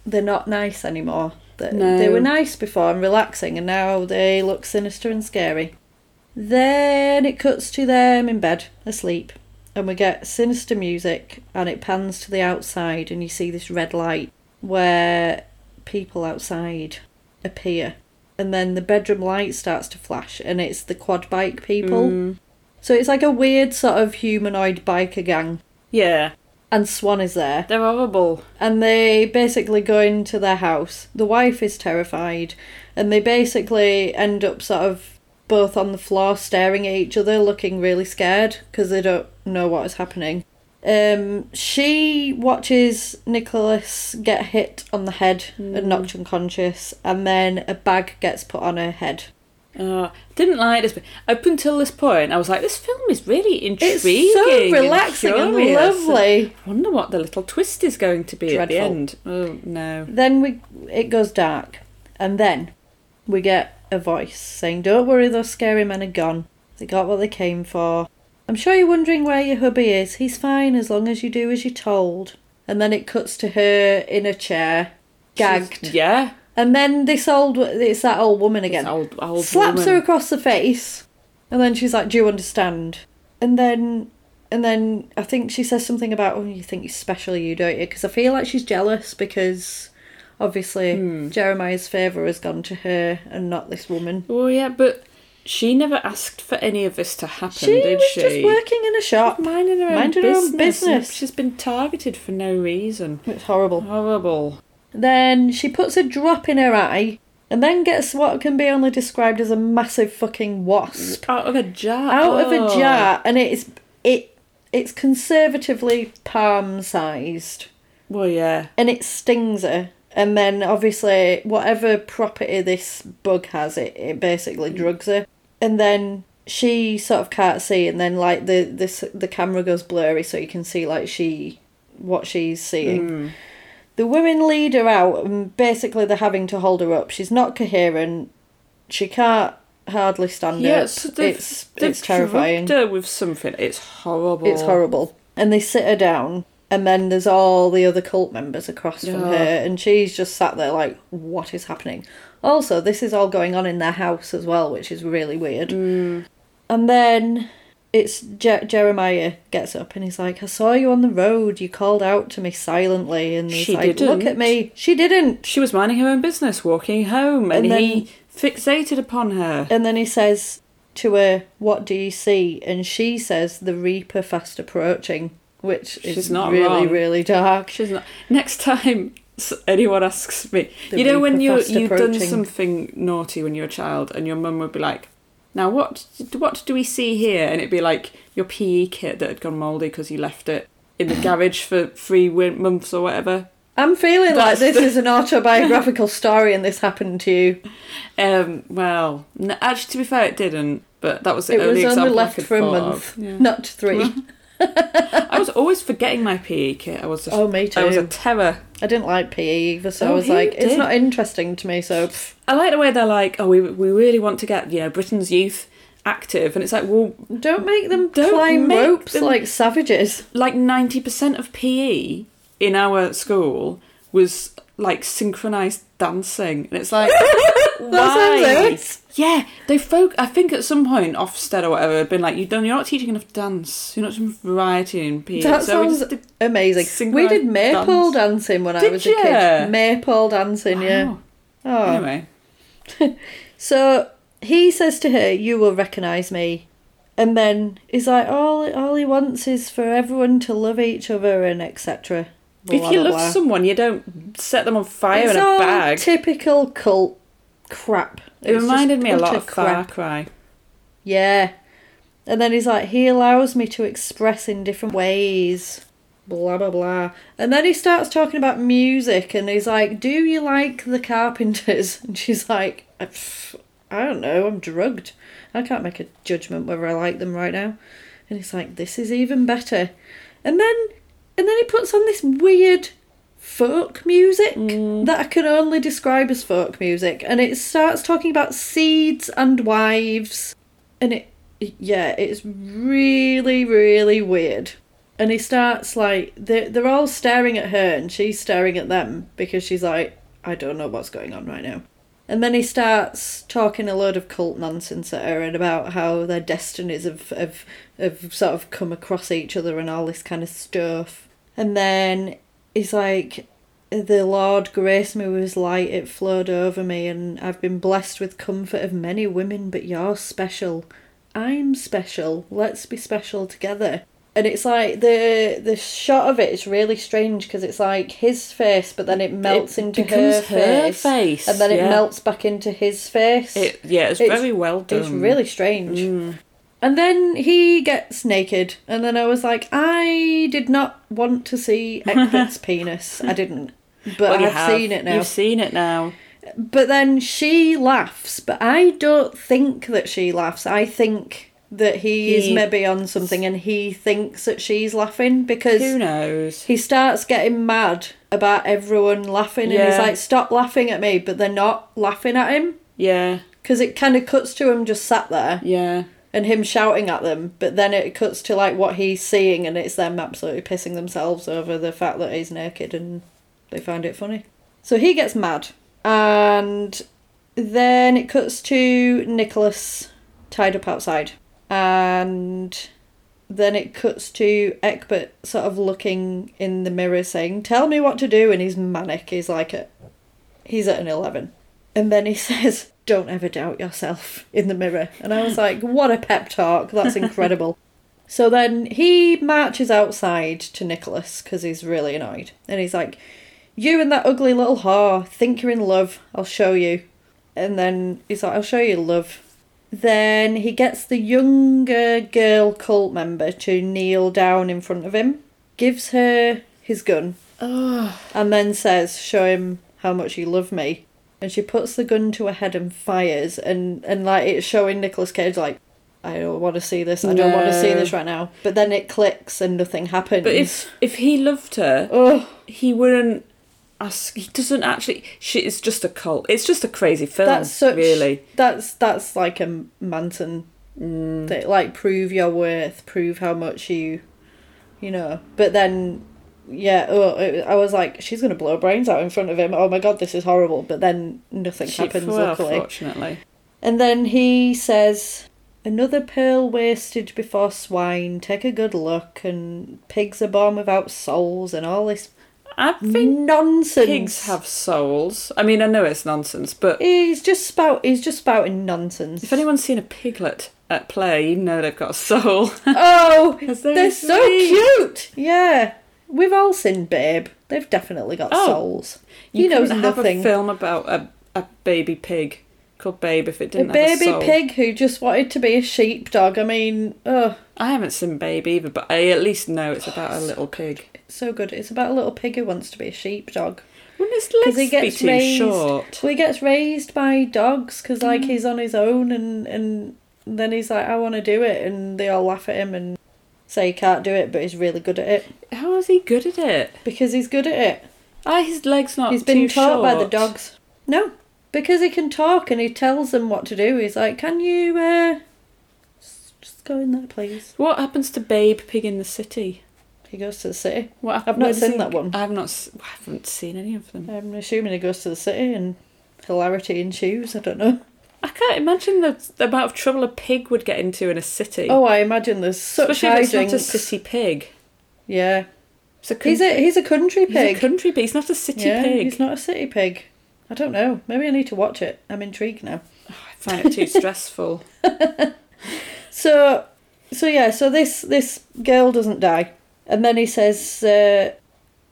A: They're not nice anymore. They,
B: No.
A: they were nice before and relaxing, and now they look sinister and scary. Then it cuts to them in bed, asleep, and we get sinister music, and it pans to the outside, and you see this red light where people outside appear. And then the bedroom light starts to flash, and it's the quad bike people.
B: Mm,
A: So it's like a weird sort of humanoid biker gang.
B: yeah,
A: And Swan is there.
B: they're horrible.
A: And they basically go into their house. The wife is terrified. And they basically end up sort of both on the floor staring at each other, looking really scared because they don't know what is happening. Um, she watches Nicholas get hit on the head and knocked unconscious, and then a bag gets put on her head.
B: Uh, didn't like this. But up until this point, I was like, this film is really intriguing.
A: It's so relaxing and,
B: curious.
A: lovely.
B: I wonder what the little twist is going to be at the end. Oh no.
A: Then we it goes dark, and then we get a voice saying, "Don't worry, those scary men are gone. They got what they came for. I'm sure you're wondering where your hubby is. He's fine as long as you do as you're told." And then it cuts to her in a chair, gagged.
B: She's- yeah.
A: And then this old, it's that old woman again,
B: old, old
A: slaps
B: woman.
A: her across the face, and then she's like, "Do you understand?" And then, and then I think she says something about, "Oh, you think you're special, you don't you?" Because I feel like she's jealous because obviously
B: Hmm.
A: Jeremiah's favour has gone to her and not this woman.
B: Oh yeah, but she never asked for any of this to happen,
A: She
B: did
A: was
B: she?
A: just working in a shop.
B: minding her own
A: her
B: business.
A: own business.
B: She's been targeted for no reason.
A: It's horrible.
B: Horrible.
A: Then she puts a drop in her eye. And then gets what can be only described as a massive fucking wasp.
B: Out of a jar.
A: out of a
B: Oh.
A: jar and it's it it's conservatively palm sized
B: Well, yeah.
A: and it stings her and then obviously whatever property this bug has it, it basically drugs her and then she sort of can't see and then like the this the camera goes blurry so you can see like she what she's seeing
B: Mm.
A: the women lead her out and basically they're having to hold her up she's not coherent she can't hardly stand
B: Yes,
A: up
B: they've-
A: it's
B: They've
A: it's terrifying
B: her with something. It's horrible.
A: it's horrible. And they sit her down, and then there's all the other cult members across from her, and she's just sat there like, what is happening? Also, this is all going on in their house as well, which is really weird.
B: Mm.
A: And then it's Je- Jeremiah gets up and he's like, I saw you on the road. You called out to me silently, and he's
B: She
A: like, Look
B: didn't.
A: at me. She didn't.
B: She was minding her own business, walking home, and,
A: And then-
B: he fixated upon her.
A: And then he says to her, What do you see? And she says, The Reaper fast approaching, which is
B: not
A: really,
B: wrong.
A: really dark.
B: She's not. Next time anyone asks me,
A: The
B: you know, when you you've done something naughty when you're a child, and your mum would be like, "Now what? What do we see here?" And it'd be like your PE kit that had gone mouldy because you left it in the garage for three months or whatever.
A: I'm feeling like this
B: the-
A: is an autobiographical story and this happened to you.
B: Um, well, n- actually, to be fair, it didn't. But that was the
A: It
B: only
A: was only left for a month.
B: Yeah.
A: not three.
B: I was always forgetting my PE kit. I was just,
A: Oh, me too.
B: I was a terror.
A: I didn't like PE either, so
B: Oh,
A: I was like, it's not interesting to me, so pff,
B: I like the way they're like, oh, we we really want to get you know Britain's youth active, and it's like, well,
A: don't make them
B: Don't
A: climb
B: make
A: ropes
B: them-
A: like savages.
B: like ninety percent of PE in our school was like synchronized dancing, and it's like, why?
A: it.
B: Yeah, they folk. I think at some point, Ofsted or whatever, had been like, "You've done. You're not teaching enough dance. You're not doing variety in PE."
A: That
B: so
A: sounds
B: did,
A: amazing. We did maypole
B: dance.
A: dancing when I
B: Did
A: was a kid. Maypole dancing, yeah. Oh.
B: Anyway,
A: So he says to her, "You will recognise me," and then he's like, "All all he wants is for everyone to love each other and etc."
B: if you love someone, you don't set them on fire
A: it's
B: in a
A: all
B: bag.
A: typical cult crap.
B: It
A: It's
B: reminded
A: just
B: me a lot
A: utter
B: of Far
A: crap.
B: Cry.
A: Yeah, and then he's like, "He allows me to express in different ways." Blah blah blah, and then he starts talking about music, and he's like, "Do you like the Carpenters?" And she's like, "Pff, "I don't know. I'm drugged. I can't make a judgment whether I like them right now." And he's like, "This is even better," and then and then he puts on this weird folk music mm. that I can only describe as folk music, and it starts talking about seeds and wives, and it yeah, it's really really weird. and he starts like they're, they're all staring at her and she's staring at them because she's like i don't know what's going on right now and then he starts talking a load of cult nonsense at her and about how their destinies have, have, have sort of come across each other and all this kind of stuff. And then he's like, The Lord graced me with his light, it flowed over me, and I've been blessed with comfort of many women, but you're special. I'm special. Let's be special together. And it's like the the shot of it is really strange because it's like his face, but then it melts
B: It
A: into her
B: her
A: face,
B: face,
A: and then it melts back into his face.
B: It, yeah, it's,
A: It's-
B: very well done.
A: It's really strange.
B: Mm.
A: And then he gets naked, and then I was like, I did not want to see Egbert's penis. I didn't, but
B: Well,
A: I've
B: have.
A: seen it now.
B: You've seen it now.
A: But then she laughs, but I don't think that she laughs. I think that he, is maybe on something, and he thinks that she's laughing because
B: Who knows?
A: he starts getting mad about everyone laughing, and he's like, "Stop laughing at me!" But they're not laughing at him
B: Yeah,
A: because it kind of cuts to him just sat there
B: yeah.
A: And him shouting at them, but then it cuts to like what he's seeing, and it's them absolutely pissing themselves over the fact that he's naked, and they find it funny. So he gets mad, and then it cuts to Nicolas tied up outside, and then it cuts to Egbert sort of looking in the mirror saying, "Tell me what to do," and he's manic. He's like a, he's at an eleven. And then he says, Don't ever doubt yourself in the mirror. And I was like, What a pep talk. That's incredible. so then he marches outside to Nicolas because he's really annoyed. And he's like, You and that ugly little whore think you're in love. I'll show you. And then he's like, I'll show you love. Then he gets the younger girl cult member to kneel down in front of him, gives her his gun,
B: Oh,
A: and then says, "Show him how much you love me." And she puts the gun to her head and fires, and and like it's showing Nicolas Cage like, "I don't want to see this. I don't want to see this right now." But then it clicks and nothing happens.
B: but if if he loved her,
A: oh,
B: he wouldn't ask. He doesn't actually. She is just a cult. It's just a crazy film.
A: that's such
B: really.
A: that's that's like a Manson
B: Mm.
A: that like prove your worth, prove how much you, you know. But then, yeah, oh, it, I was like, she's gonna blow brains out in front of him. Oh my god, this is horrible. But then nothing
B: She-
A: happens.
B: well,
A: luckily.
B: fortunately.
A: And then he says, Another pearl wasted before swine, take a good look, and pigs are born without souls, and all this
B: I think
A: nonsense.
B: pigs have souls. I mean, I know it's nonsense, but
A: He's just spout. He's just spouting nonsense.
B: if anyone's seen a piglet at play, you know they've got a soul.
A: Oh, they're so cute. Yeah, we've all seen Babe. They've definitely got
B: Oh,
A: souls.
B: You
A: he knows
B: have
A: nothing.
B: a film about a, a baby pig called Babe if it didn't have
A: baby
B: a
A: pig who just wanted to be a sheepdog. I mean, oh,
B: I haven't seen Babe either, but I at least know it's about a little pig.
A: it's so good. It's about a little pig who wants to be a sheepdog.
B: Wouldn't his legs
A: he gets
B: be too
A: raised.
B: short?
A: Well, he gets raised by dogs because, like,
B: Mm.
A: he's on his own, and and then he's like, I want to do it, and they all laugh at him and say he can't do it, but he's really good at it
B: How is he good at it?
A: because he's good at it.
B: Ah, his legs not
A: he's been
B: too
A: taught by the
B: short.
A: dogs. No, because he can talk and he tells them what to do. He's like, Can you uh, s- just go in there, please?
B: What happens to Babe Pig in the City?
A: He goes to the city.
B: What hap-
A: I've not
B: where does
A: seen
B: he-
A: that one.
B: I've not. s- I haven't seen any of them.
A: I'm assuming he goes to the city and hilarity ensues. I don't know.
B: I can't imagine the, the amount of trouble a pig would get into in a city.
A: Oh, I imagine there's such
B: especially if it's not a
A: hijinks.
B: city pig.
A: Yeah,
B: It's a country,
A: he's a he's a country
B: he's
A: pig.
B: a country pig. He's not a city
A: yeah,
B: pig.
A: he's not a city pig. I don't know. Maybe I need to watch it. I'm intrigued now.
B: I find it too stressful.
A: So, so yeah. So this this girl doesn't die, and then he says uh,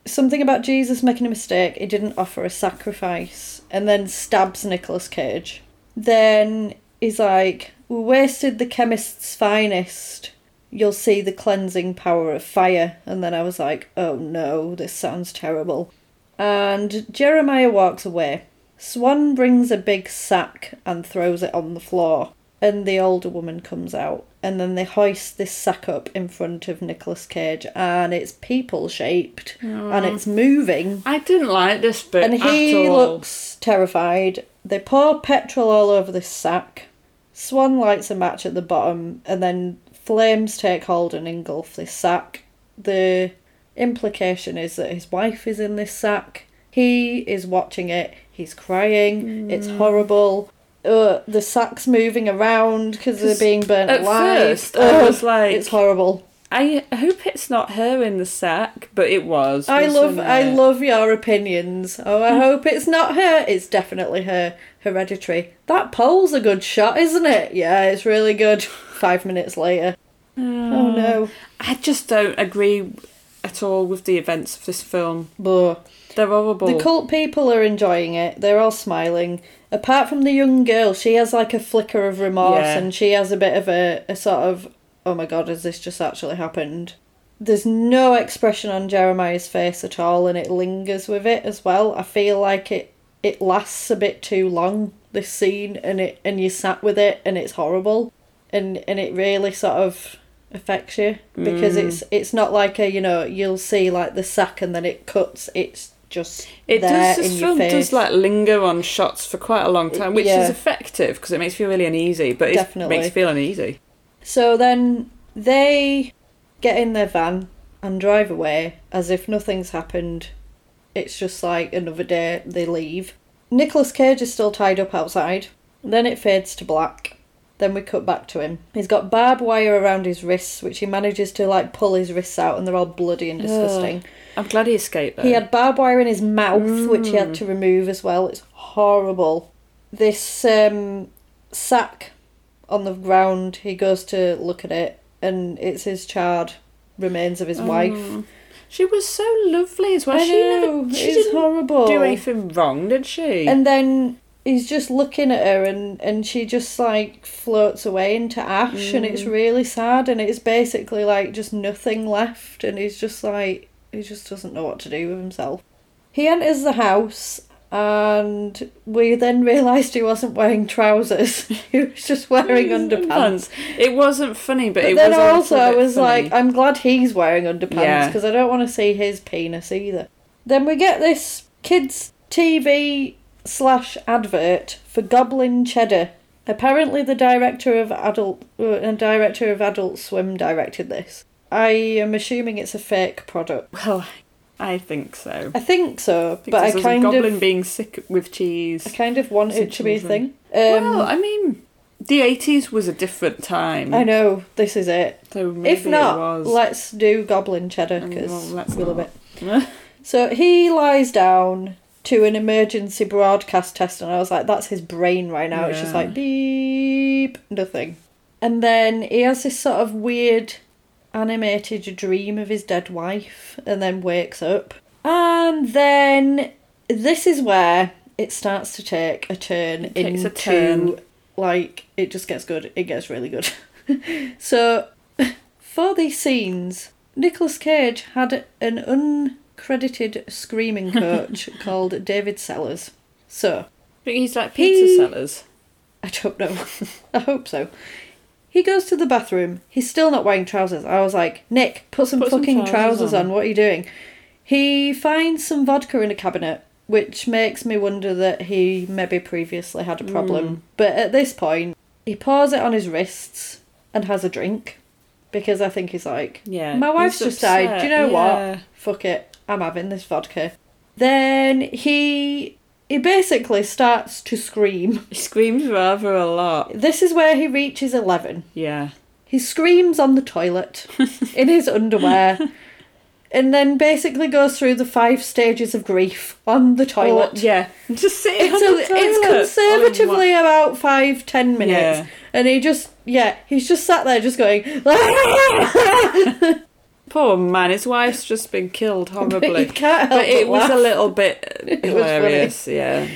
A: something about Jesus making a mistake. He didn't offer a sacrifice, and then stabs Nicolas Cage. Then he's like, "We wasted the chemist's finest." You'll see the cleansing power of fire. And then I was like, oh no, this sounds terrible. And Jeremiah walks away. Swan brings a big sack and throws it on the floor. And the older woman comes out. And then they hoist this sack up in front of Nicolas Cage. And it's people shaped. And it's moving.
B: I didn't like this bit
A: And he looks terrified. They pour petrol all over this sack. Swan lights a match at the bottom. And then flames take hold and engulf this sack. the implication is that his wife is in this sack. He is watching it. He's crying. It's
B: Mm.
A: horrible. Uh, the sack's moving around because they're being burnt
B: At
A: alive.
B: first, I was like,
A: it's horrible.
B: I hope it's not her in the sack, but it was.
A: I love I love your opinions. Oh, I mm. hope it's not her. It's definitely her. Hereditary. That pole's a good shot, isn't it? Yeah, it's really good. Five minutes later. Oh uh, no.
B: I just don't agree at all with the events of this film.
A: But
B: They're horrible.
A: the cult people are enjoying it. They're all smiling. Apart from the young girl, she has like a flicker of remorse
B: Yeah.
A: and she has a bit of a, a sort of, oh my god, has this just actually happened? There's no expression on Jeremiah's face at all and it lingers with it as well. I feel like it it lasts a bit too long, this scene, and it and you sat with it and it's horrible. And and it really sort of affects you because
B: Mm.
A: it's it's not like a you know you'll see like the sack and then it cuts it's just
B: it does. This film does like linger on shots for quite a long time, which
A: Yeah.
B: is effective because it makes you feel really uneasy. But it makes you feel uneasy.
A: So then they get in their van and drive away as if nothing's happened. It's just like another day, they leave. Nicolas Cage is still tied up outside. Then it fades to black. Then we cut back to him. He's got barbed wire around his wrists, which he manages to like pull his wrists out and they're all bloody and disgusting.
B: I'm glad he escaped. Though.
A: He had barbed wire in his mouth, which he had to remove as well. It's horrible. This um, sack on the ground, he goes to look at it, and it's his charred remains of his oh. wife.
B: Oh. She was so lovely as well.
A: I
B: she
A: know,
B: never. She
A: it's
B: didn't
A: horrible.
B: do anything wrong, did she?
A: And then he's just looking at her, and, and she just like floats away into ash, and it's mm. really sad. And it's basically like just nothing left, and he's just like he just doesn't know what to do with himself. He enters the house, and we then realised he wasn't wearing trousers. he was just wearing underpants.
B: It wasn't funny, but,
A: But
B: it
A: then
B: was.
A: also, I was
B: funny.
A: like, I'm glad he's wearing underpants
B: Yeah.
A: because I don't want to see his penis either. Then we get this kids' TV slash advert for Goblin Cheddar. Apparently, the director of adult uh, director of Adult Swim directed this. I am assuming it's a fake product.
B: well, I think so.
A: I think so, but I kind
B: a goblin
A: of
B: being sick with cheese.
A: I kind of want it to be a thing. Um,
B: well, I mean, the eighties was a different time.
A: I know this is it.
B: So maybe
A: if not,
B: it was.
A: let's do Goblin Cheddar
B: Mm,
A: because
B: well, let's
A: we love it. So he lies down to an emergency broadcast test, and I was like, that's his brain right now. It's just
B: Yeah.
A: like beep, nothing. And then he has this sort of weird animated a dream of his dead wife, and then wakes up. And then this is where it starts to take a turn
B: It
A: into
B: a turn.
A: like it just gets good. It gets really good. so for these scenes, Nicolas Cage had an uncredited screaming coach called David Sellers. So,
B: But he's like pizza
A: He-
B: sellers.
A: I don't know. I hope so. He goes to the bathroom. He's still not wearing trousers. I was like, Nick, put some
B: Put some
A: fucking
B: trousers
A: trousers,
B: on."
A: on. What are you doing? He finds some vodka in a cabinet, which makes me wonder that he maybe previously had a problem.
B: Mm.
A: But at this point, he pours it on his wrists and has a drink because I think he's like,
B: Yeah.
A: my wife's just died. Do you know
B: yeah.
A: what? Fuck it. I'm having this vodka. Then he he basically starts to scream.
B: He screams rather a lot.
A: This is where he reaches 11.
B: Yeah.
A: He screams on the toilet in his underwear and then basically goes through the five stages of grief on the oh, toilet.
B: Or- yeah. Just sitting
A: It's,
B: on
A: a,
B: the toilet.
A: it's conservatively about five, ten minutes.
B: Yeah.
A: And he just, yeah, he's just sat there just going.
B: Poor man, his wife's just been killed
A: but
B: horribly.
A: help
B: But it
A: but
B: was a little bit hilarious, yeah.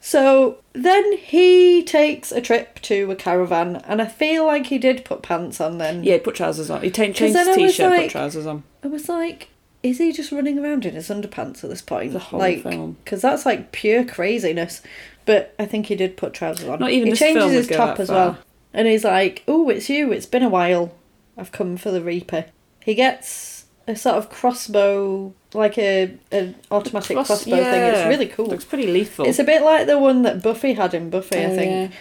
A: So then he takes a trip to a caravan, and I feel like he did put pants on then.
B: Yeah, he put trousers on. He ta- changed his t-shirt,
A: like-
B: put trousers on.
A: I was like, is he just running around in his underpants at this point?
B: The whole
A: like,
B: film.
A: because that's like pure craziness. But I think he did put trousers on.
B: Not even
A: he changes his top as well, and he's like, "Oh, it's you. It's been a while. I've come for the Reaper." He gets a sort of crossbow, like a an automatic
B: Cross-
A: crossbow thing. It's really cool.
B: Looks pretty lethal.
A: It's a bit like the one that Buffy had in Buffy, I
B: Oh,
A: think.
B: yeah.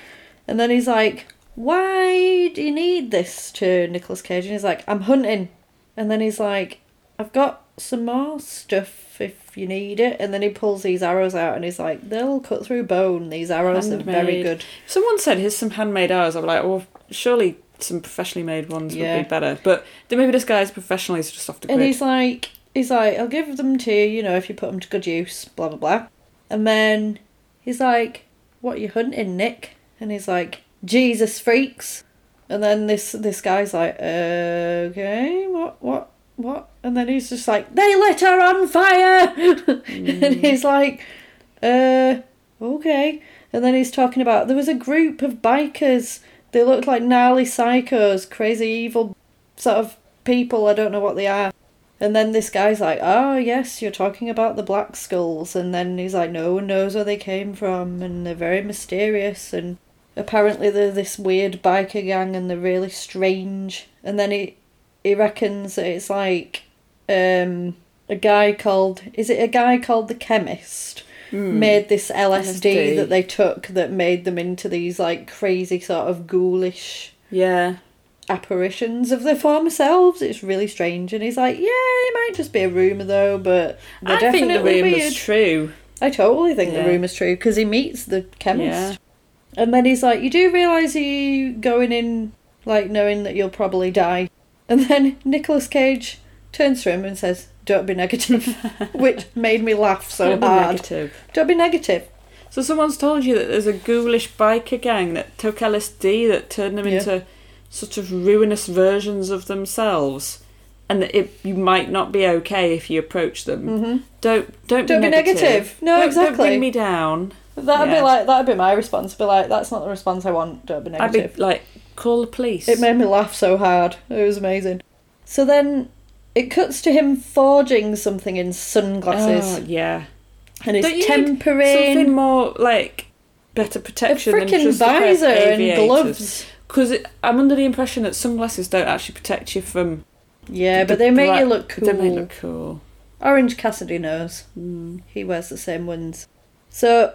A: And then he's like, Why do you need this to Nicolas Cage? And he's like, I'm hunting. And then he's like, I've got some more stuff if you need it. And then he pulls these arrows out and he's like, they'll cut through bone. These arrows are very good.
B: Someone said here's some handmade arrows. I'm like, well, surely some professionally made ones
A: Yeah.
B: would be better. But then maybe this guy's professional. He's just off the
A: And he's like, he's like, I'll give them to you, you know, if you put them to good use, blah, blah, blah. And then he's like, what are you hunting, Nick? And he's like, Jesus freaks. And then this this guy's like, okay, what, what, what? And then he's just like, they lit her on fire! and he's like, uh, okay. And then he's talking about, there was a group of bikers. They looked like gnarly psychos, crazy evil sort of people. I don't know what they are. And then this guy's like, oh, yes, you're talking about the Black Skulls. And then he's like, no one knows where they came from. And they're very mysterious. And apparently they're this weird biker gang and they're really strange. And then he, he reckons that it's like um, a guy called, is it a guy called the Chemist?
B: Hmm.
A: Made this LSD,
B: LSD.
A: that they took that made them into these like crazy sort of ghoulish
B: yeah.
A: apparitions of their former selves. It's really strange. And he's like, yeah, it might just be a rumour though, but
B: I think the
A: definitely
B: rumour's true.
A: I totally think
B: Yeah.
A: the rumour's true because he meets the chemist.
B: Yeah.
A: And then he's like, you do realise you going in, like, knowing that you'll probably die. And then Nicolas Cage turns to him and says, don't be negative, which made me laugh so
B: Don't be
A: hard.
B: negative.
A: Don't be negative.
B: So someone's told you that there's a ghoulish biker gang that took LSD that turned them
A: Yeah.
B: into sort of ruinous versions of themselves, and that it you might not be okay if you approach them.
A: hmm
B: Don't don't,
A: Don't be negative. No,
B: Don't-
A: exactly.
B: Don't bring me down.
A: That'd
B: Yeah.
A: be like that'd be my response. Be like, that's not the response I want. Don't be negative.
B: I'd
A: negative.
B: be like, call the police.
A: It made me laugh so hard. It was amazing. So then it cuts to him forging something in sunglasses
B: Oh, yeah.
A: and he's
B: Don't you
A: tempering
B: Something more like better protection than
A: freaking
B: a pair
A: visor and gloves.
B: Because I'm under the impression that sunglasses don't actually protect you from.
A: Yeah, but they make
B: bright-
A: you look cool.
B: They make look cool.
A: Orange Cassidy knows.
B: Mm.
A: He wears the same ones. So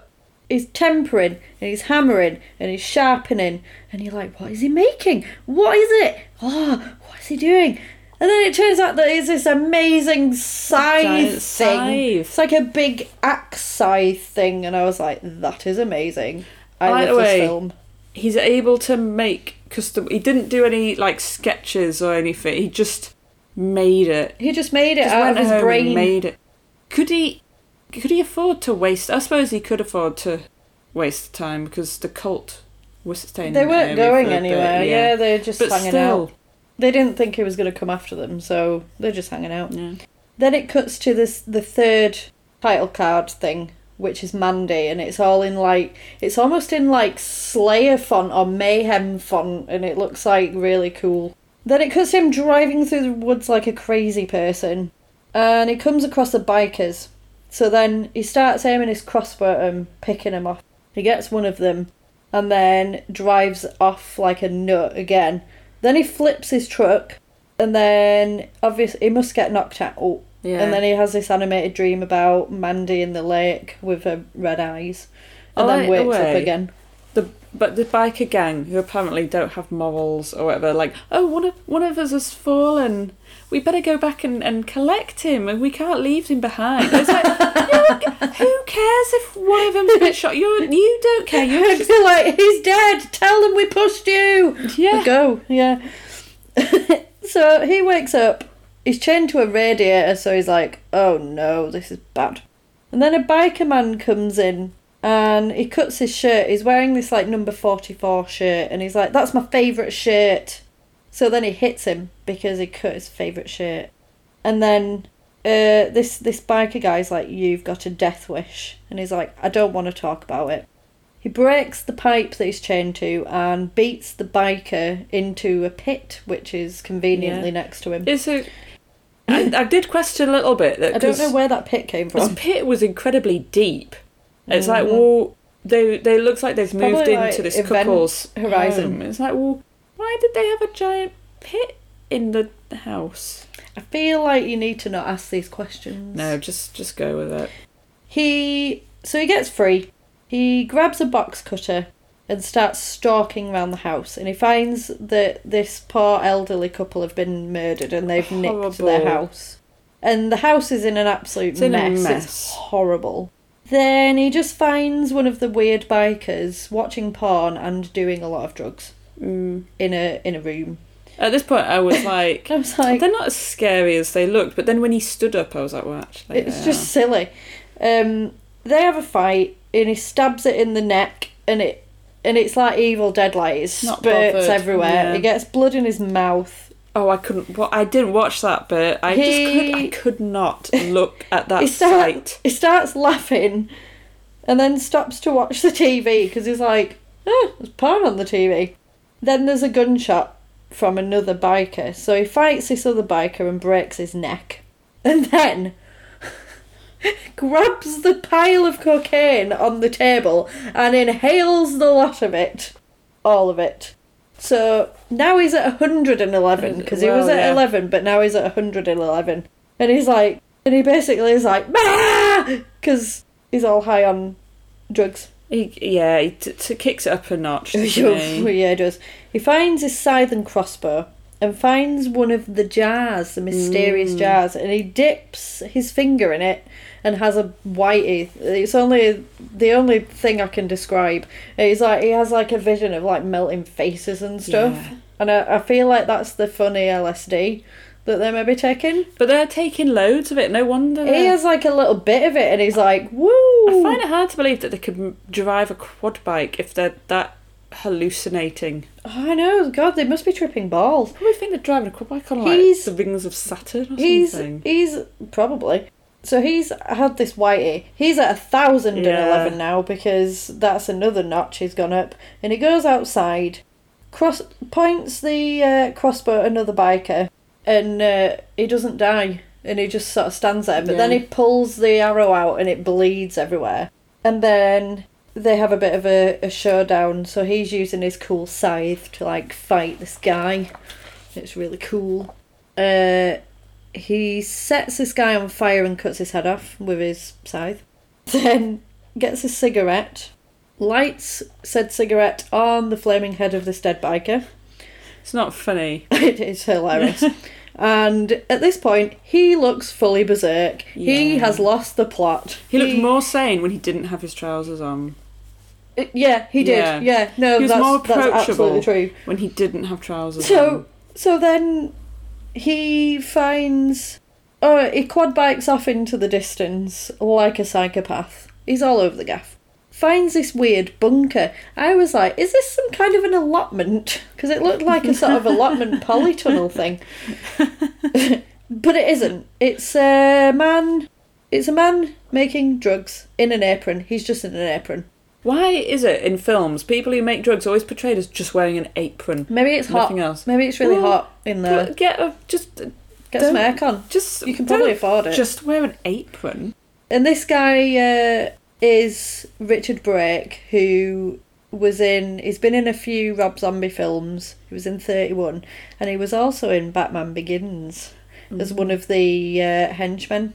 A: he's tempering and he's hammering and he's sharpening and you're like, what is he making? What is it? Oh, what is he doing? And then it turns out that it's this amazing scythe thing.
B: scythe.
A: It's like a big axe scythe thing, and I was like, that is amazing. I
B: By
A: love
B: the
A: this
B: way,
A: film.
B: He's able to make custom. He didn't do any like sketches or anything. He just made it.
A: He just made it
B: Just
A: out of his brain.
B: made it. Could he? Could he afford to waste? I suppose he could afford to waste time because the cult was staying.
A: They weren't going
B: for a bit,
A: anywhere. Yeah, they're just
B: but
A: hanging
B: still,
A: out. They didn't think he was going to come after them, so they're just hanging out.
B: yeah.
A: Then it cuts to this the third title card thing, which is Mandy, and it's all in like it's almost in like Slayer font or Mayhem font, and it looks like really cool. Then it cuts him driving through the woods like a crazy person, and he comes across the bikers. So then he starts aiming his crossbow at them, picking them off. He gets one of them, and then drives off like a nut again. Then he flips his truck, and then obviously he must get knocked out.
B: Yeah.
A: And then he has this animated dream about Mandy in the lake with her red eyes, and
B: I
A: then
B: oh,
A: wakes up again.
B: The but the biker gang who apparently don't have morals or whatever, like, oh one of one of us has fallen. We better go back and, and collect him, and we can't leave him behind. It's like, you- who cares if one of them's been shot? You you don't care. You
A: I'd be like, he's dead. Tell them we pushed you.
B: yeah.
A: Go, yeah. so he wakes up. He's chained to a radiator, so he's like, "Oh no, this is bad." And then a biker man comes in, and he cuts his shirt. He's wearing this like number forty-four shirt, and he's like, "That's my favourite shirt." So then he hits him because he cut his favourite shirt, and then uh, this this biker guy's like, "You've got a death wish," and he's like, "I don't want to talk about it." He breaks the pipe that he's chained to and beats the biker into a pit, which is conveniently
B: Yeah.
A: next to him.
B: It's a. I, I did question a little bit that
A: I don't know where that pit came from.
B: this pit was incredibly deep. It's like,
A: Mhm.
B: well, they they looks like they've moved into
A: like,
B: this couple's
A: Horizon.
B: home. It's like, well, why did they have a giant pit in the house?
A: I feel like you need to not ask these questions.
B: No, just just go with it.
A: He so he gets free. He grabs a box cutter and starts stalking around the house, and he finds that this poor elderly couple have been murdered and they've nicked their
B: Horrible.
A: house. And the house is in an absolute
B: It's in
A: mess.
B: mess.
A: It's horrible. Then he just finds one of the weird bikers watching porn and doing a lot of drugs
B: Mm.
A: in a in a room.
B: At this point, I was like,
A: I was like,
B: they're not as scary as they looked. But then when he stood up, I was like, well, actually,
A: It's just
B: are.
A: silly. Um, they have a fight, and he stabs it in the neck, and it and it's like Evil Dead, like it spurts
B: bothered,
A: everywhere.
B: yeah.
A: He gets blood in his mouth.
B: Oh, I couldn't. Well, I didn't watch that bit. I just could. I could not look at that
A: he start,
B: sight.
A: he starts laughing, and then stops to watch the TV because he's like, "Oh, there's porn on the TV." Then there's a gunshot from another biker, so he fights this other biker and breaks his neck, and then grabs the pile of cocaine on the table and inhales the lot of it, all of it. So now he's at 111 because he was at
B: yeah.
A: 11, but now he's at 111, and he's like, and he basically is like, because he's all high on drugs.
B: He, yeah, he t- t- kicks it up a notch.
A: yeah,
B: he
A: does. He finds his scythe and crossbow and finds one of the jars, the mysterious
B: Mm.
A: jars, and he dips his finger in it and has a whitey. It's only the only thing I can describe. It's like he has like a vision of like melting faces and stuff,
B: Yeah.
A: and I, I feel like that's the funny LSD that they may be taking.
B: But they're taking loads of it. No wonder.
A: He has like a little bit of it, and he's like, "Woo!"
B: I find it hard to believe that they could drive a quad bike if they're that hallucinating.
A: I know. God, they must be tripping balls.
B: Probably think they're driving a quad bike on like
A: He's-
B: the rings of Saturn or
A: He's
B: something.
A: he's probably so he's had this whitey. He's at a thousand and eleven now because that's another notch he's gone up, and he goes outside, cross points the uh, crossbow at another biker, and uh, he doesn't die, and he just sort of stands there. But then he pulls the arrow out, and it bleeds everywhere, and then. They have a bit of a, a showdown, so he's using his cool scythe to like fight this guy. It's really cool. Uh, he sets this guy on fire and cuts his head off with his scythe. Then gets a cigarette, lights said cigarette on the flaming head of this dead biker.
B: It's not funny.
A: it is hilarious. and at this point, he looks fully berserk. He has lost the plot.
B: He looked more sane when he didn't have his trousers on.
A: Uh, Yeah, he did.
B: Yeah.
A: Yeah, no,
B: He was
A: that's,
B: more
A: that's
B: approachable.
A: absolutely true.
B: When he didn't have trousers
A: So,
B: on.
A: so then he finds. Oh, he quad bikes off into the distance like a psychopath. He's all over the gaff. Finds this weird bunker. I was like, is this some kind of an allotment? Because it looked like a sort of allotment polytunnel thing. but it isn't. It's a man. It's a man making drugs in an apron. He's just in an apron.
B: Why is it in films people who make drugs are always portrayed as just wearing an apron?
A: Maybe it's hot.
B: Nothing else.
A: Maybe it's really
B: Well,
A: hot in there.
B: Get a just
A: Get some aircon.
B: just
A: You can probably afford it.
B: Just wear an apron.
A: And this guy uh, is Richard Brake, who was in. He's been in a few Rob Zombie films. He was in Thirty One, and he was also in Batman Begins as one of the uh, henchmen.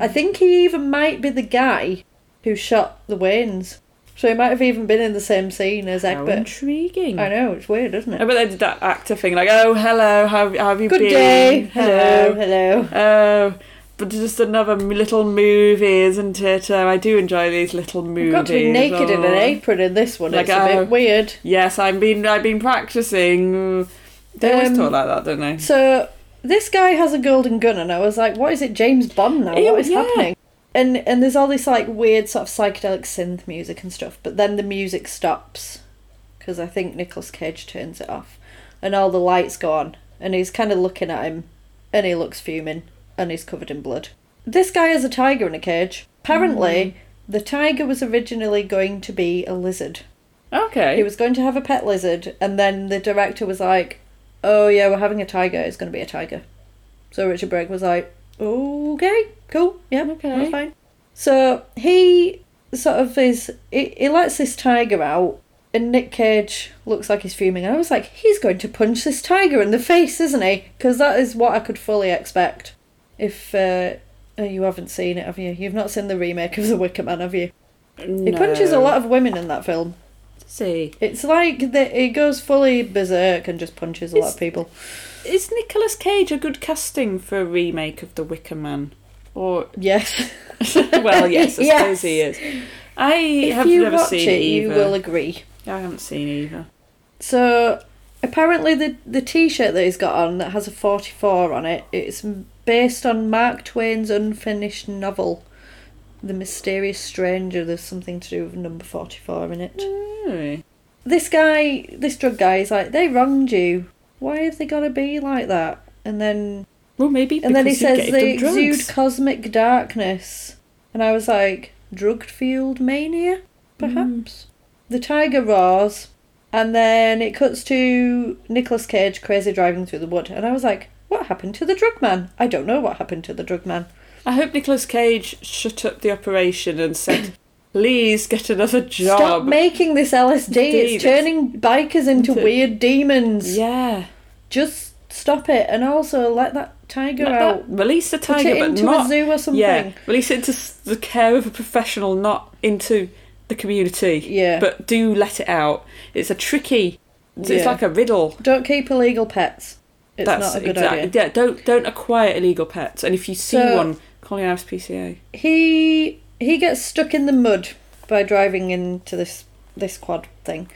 A: I think he even might be the guy who shot the Waynes. So he might have even been in the same scene as
B: How intriguing.
A: I know it's weird, isn't
B: I
A: it?
B: bet they did that actor thing, like, oh, hello, how, how have you
A: Good
B: been?
A: day. Hello. Hello.
B: Oh, but just another little movie, isn't it? Oh, I do enjoy these little movies.
A: You've got to be naked in an
B: Oh.
A: apron in this one.
B: Like,
A: it's a
B: oh.
A: bit weird.
B: Yes, I've been, I've been practicing. They always
A: Um,
B: talk like that, don't they?
A: So this guy has a golden gun, and I was like, "What is it, James Bond now?
B: Ew,
A: what is
B: yeah.
A: happening?" And and there's all this like weird sort of psychedelic synth music and stuff, but then the music stops because I think Nicolas Cage turns it off, and all the lights go on, and he's kind of looking at him, and he looks fuming, and he's covered in blood. This guy has a tiger in a cage. Apparently, hmm. the tiger was originally going to be a lizard.
B: Okay.
A: He was going to have a pet lizard, and then the director was like, "Oh yeah, we're having a tiger. It's going to be a tiger." So Richard Brake was like, "Okay, cool, yeah,
B: Okay.
A: that's fine." So he sort of is. He, he lets this tiger out, and Nick Cage looks like he's fuming. And I was like, "He's going to punch this tiger in the face, isn't he?" Because that is what I could fully expect. If uh, you haven't seen it, have you? You've not seen the remake of The Wicker Man, have you? No. He punches a lot of women in that film.
B: See,
A: It's like the, it goes fully berserk and just punches a lot of people.
B: is Nicolas Cage a good casting for a remake of The Wicker Man? Or
A: Yes.
B: well, yes, I
A: Yes.
B: suppose he is. I
A: if
B: have
A: you
B: never
A: watch
B: seen
A: it, you will agree.
B: I haven't seen either.
A: So apparently the the T-shirt that he's got on that has a forty four on it. It's based on Mark Twain's unfinished novel, The Mysterious Stranger. There's something to do with number forty four in it.
B: Really?
A: This guy, this drug guy, is like they wronged you. Why have they got to be like that? And then
B: Well, maybe.
A: and then he says they exude cosmic darkness, and I was like, drug fueled mania, perhaps. The tiger roars, and then it cuts to Nicolas Cage crazy driving through the wood, and I was like, what happened to the drug man? I don't know what happened to the drug man.
B: I hope Nicolas Cage shut up the operation and said, "Please get another job."
A: Stop making this LSD.
B: Indeed,
A: It's turning bikers into weird demons.
B: yeah,
A: Just stop it, and also let that tiger
B: Let
A: out.
B: that- release the tiger, but
A: into
B: not
A: a zoo or something.
B: yeah. Release it into the care of a professional, not into the community.
A: Yeah.
B: But do let it out. It's a tricky. It's
A: Yeah.
B: like a riddle.
A: Don't keep illegal pets. It's
B: That's
A: not a good
B: exactly.
A: idea.
B: Yeah, don't don't acquire illegal pets. And if you see
A: So-
B: one, call your RSPCA.
A: He he gets stuck in the mud by driving into this this quad thing,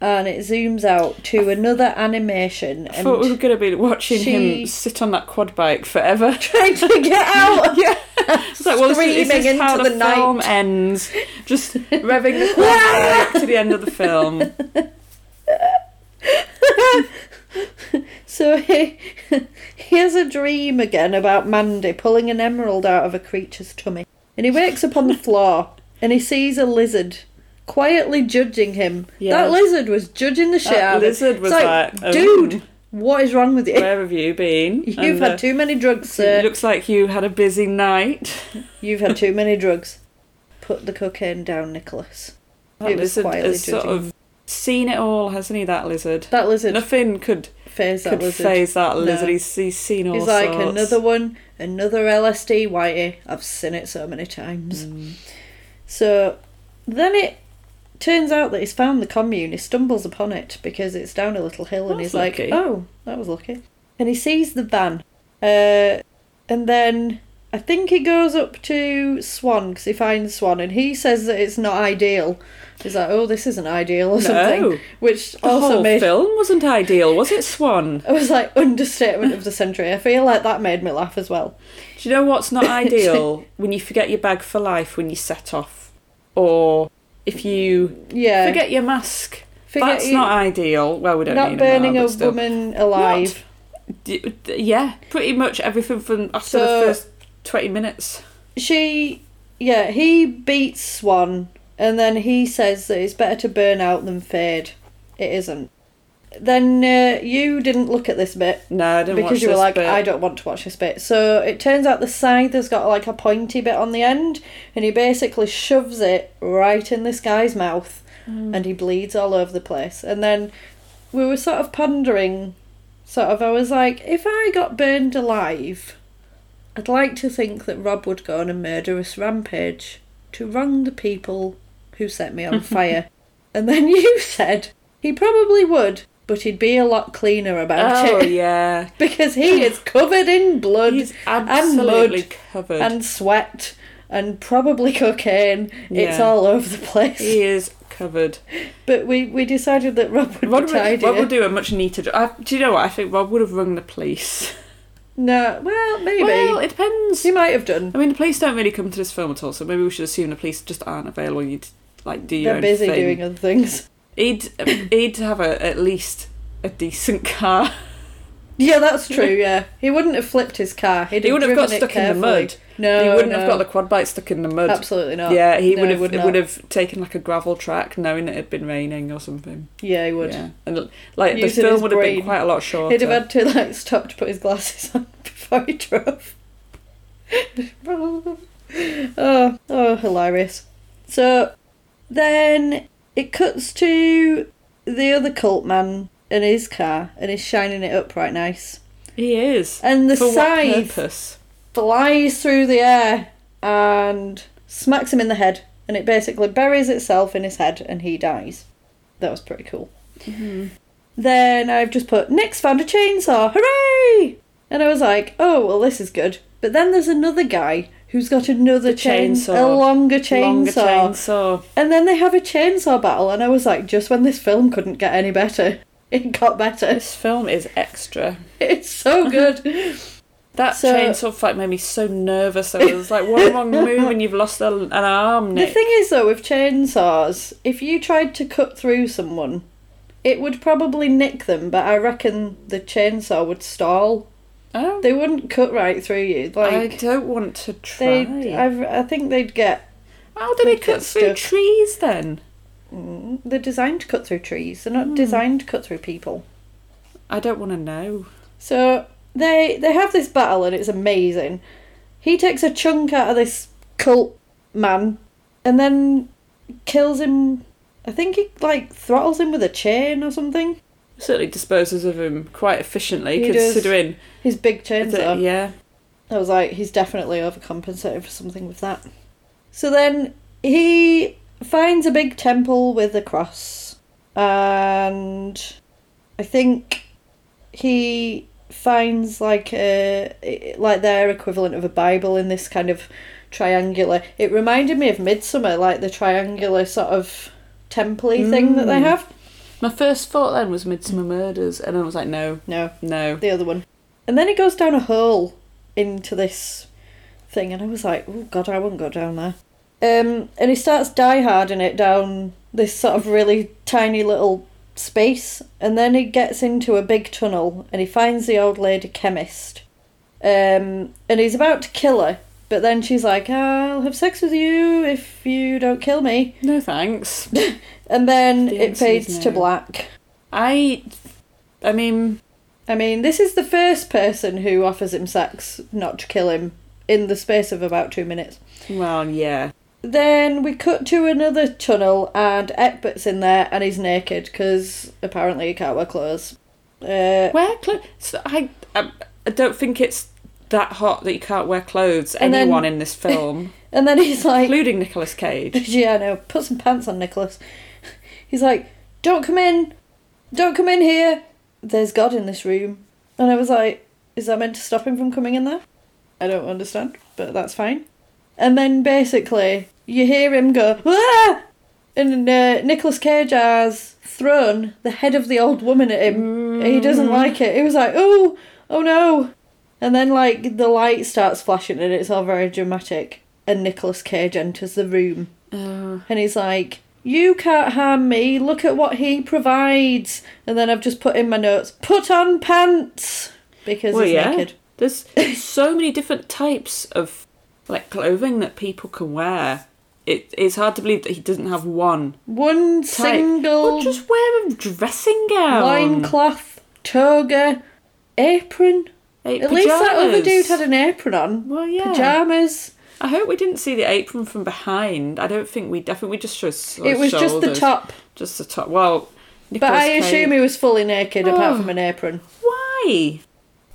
A: and it zooms out to another animation
B: I
A: and
B: thought we were going to be watching
A: she-
B: him sit on that quad bike forever.
A: trying to get out.
B: yeah. It's like, well, this is,
A: Screaming
B: how
A: into
B: the,
A: the
B: film ends. Just revving the quad bike to the end of the film.
A: So he he has a dream again about Mandy pulling an emerald out of a creature's tummy, and he wakes up on the floor and he sees a lizard quietly judging him.
B: Yeah.
A: That lizard was judging the shit
B: That
A: out of him.
B: lizard was
A: like,
B: like, oh,
A: dude, what is wrong with you?
B: Where have you been?
A: You've
B: And,
A: had
B: uh,
A: too many drugs,
B: It
A: sir.
B: looks like you had a busy night.
A: You've had too many drugs. Put the cocaine down, Nicolas.
B: That
A: It was
B: lizard
A: quietly
B: has sort
A: judging
B: of seen it all, hasn't he? That lizard.
A: That lizard
B: Nothing could
A: faze that
B: could
A: lizard.
B: faze that
A: No.
B: lizard. He's, he's seen all
A: He's like
B: sorts.
A: another one, another LSD whitey. I've seen it so many times.
B: Mm.
A: So then it turns out that he's found the commune. He stumbles upon it because it's down a little hill, and he's like, "Oh, that was lucky." And he sees the van, uh, and then I think he goes up to Swan because he finds Swan, and he says that it's not ideal. He's like, "Oh, this isn't ideal" or
B: No.
A: something, which
B: The
A: also
B: whole
A: made.
B: film wasn't ideal, was it, Swan?
A: it was like understatement of the century. I feel like that made me laugh as well.
B: Do you know what's not ideal? when you forget your bag for life when you set off, or if you
A: Yeah,
B: forget your mask.
A: Forget
B: That's
A: you-
B: not ideal. Well, we don't
A: not burning
B: now,
A: a
B: still.
A: woman alive.
B: D- yeah, pretty much everything from after
A: So-
B: the first twenty minutes.
A: She, yeah, he beats Swan, and then he says that it's better to burn out than fade. It isn't. Then uh, you didn't look at this bit
B: No, I didn't
A: because you were like,
B: bit.
A: I don't want to watch this bit. So it turns out the scythe has got like a pointy bit on the end, and he basically shoves it right in this guy's mouth,
B: Mm.
A: and he bleeds all over the place. And then we were sort of pondering, sort of, I was like, if I got burned alive, I'd like to think that Rob would go on a murderous rampage to wrong the people who set me on fire. and then you said he probably would, but he'd be a lot cleaner about
B: Oh
A: it.
B: yeah,
A: Because he is covered in blood
B: he's
A: and mud
B: covered.
A: and sweat and probably cocaine. It's all over the place.
B: he is covered.
A: But we, we decided that Rob would
B: Rob would. Rob would do a much neater job. Do you know what? I think Rob would have rung the police.
A: No, well, maybe.
B: Well, it depends.
A: he might have done.
B: I mean, the police don't really come to this film at all, so maybe we should assume the police just aren't available. You'd like do your
A: They're busy
B: thing.
A: doing other things.
B: He'd he'd have a, at least a decent car.
A: Yeah, that's true, yeah. He wouldn't have flipped his car. He'd
B: He wouldn't have got stuck in the mud.
A: No,
B: he wouldn't
A: no.
B: have got the quad bike stuck in the mud.
A: Absolutely not.
B: Yeah, he
A: No,
B: would have
A: would
B: would, have taken like a gravel track, knowing that it had been raining or something.
A: Yeah, he would.
B: Yeah, and like the film would have been quite a lot shorter.
A: He'd have had to like stop to put his glasses on before he drove. oh, oh, hilarious. So then it cuts to the other cult man in his car and he's shining it up right nice.
B: He is.
A: And the
B: For
A: scythe flies through the air and smacks him in the head and it basically buries itself in his head and he dies. That was pretty cool. Mm-hmm. Then I've just put Nick's found a chainsaw, hooray! And I was like, oh well, this is good. But then there's another guy who's got another chainsaw,
B: chainsaw.
A: a longer chainsaw.
B: Longer chainsaw.
A: And then they have a chainsaw battle, and I was like, just when this film couldn't get any better, it got better.
B: This film is extra.
A: It's so good.
B: That
A: So-
B: chainsaw fight made me so nervous. I was like, one wrong move and you've lost a, an arm,
A: the thing is, though, with chainsaws, if you tried to cut through someone, it would probably nick them, but I reckon the chainsaw would stall.
B: Oh,
A: They wouldn't cut right through you.
B: I don't want to try.
A: I, I think they'd get.
B: How did they cut through trees then?
A: Mm, they're designed to cut through trees. They're not
B: Hmm.
A: designed to cut through people.
B: I don't want to know.
A: So they they have this battle and it's amazing. He takes a chunk out of this cult man and then kills him. I think he like throttles him with a chain or something.
B: Certainly disposes of him quite efficiently,
A: He
B: considering.
A: His big chainsaw.
B: yeah.
A: I was like, he's definitely overcompensated for something with that. So then he finds a big temple with a cross, and I think he finds like a like their equivalent of a Bible in this kind of triangular. It reminded me of Midsommar, like the triangular sort of temple thing that they
B: Mm.
A: have.
B: My first thought then was Midsomer Murders, and I was like, no,
A: No,
B: no.
A: the other one. And then he goes down a hole into this thing, and I was like, oh god, I wouldn't go down there. Um, and he starts die harding it down this sort of really tiny little space, and then he gets into a big tunnel, and he finds the old lady chemist. Um, and he's about to kill her, but then she's like, I'll have sex with you if you don't kill me.
B: No thanks.
A: And then
B: The
A: it fades
B: is
A: to black.
B: I. I mean,
A: I mean, this is the first person who offers him sex not to kill him in the space of about two minutes.
B: well, yeah.
A: Then we cut to another tunnel, and Egbert's in there, and he's naked because apparently he can't wear clothes. Uh,
B: Wear clothes. I, I, I don't think it's that hot that you can't wear clothes.
A: And then-
B: Anyone in this film,
A: and then he's like,
B: including Nicolas Cage.
A: "Yeah, no, put some pants on, Nicolas." He's like, "Don't come in, don't come in here. There's God in this room." And I was like, "Is that meant to stop him from coming in there?" I don't understand, but that's fine. And then basically, you hear him go, ah! And uh, Nicolas Cage has thrown the head of the old woman at him. He doesn't like it. He was like, oh, oh no. And then, like, the light starts flashing and it's all very dramatic. And Nicolas Cage enters the room.
B: Oh.
A: And he's like, You can't harm me. Look at what he provides. And then I've just put in my notes, Put on pants. Because
B: Well,
A: he's
B: yeah.
A: naked.
B: There's so many different types of like clothing that people can wear. It, it's hard to believe that he doesn't have one
A: One
B: type.
A: single
B: Well, just wear a dressing gown.
A: loincloth, toga, apron. At least that other dude had an apron on.
B: Well, yeah.
A: Pyjamas.
B: I hope we didn't see the apron from behind. I don't think we. I think we just showed.
A: It was just the top.
B: Just the top. Well,
A: But I assume he was fully naked apart
B: Oh.
A: from an apron.
B: Why?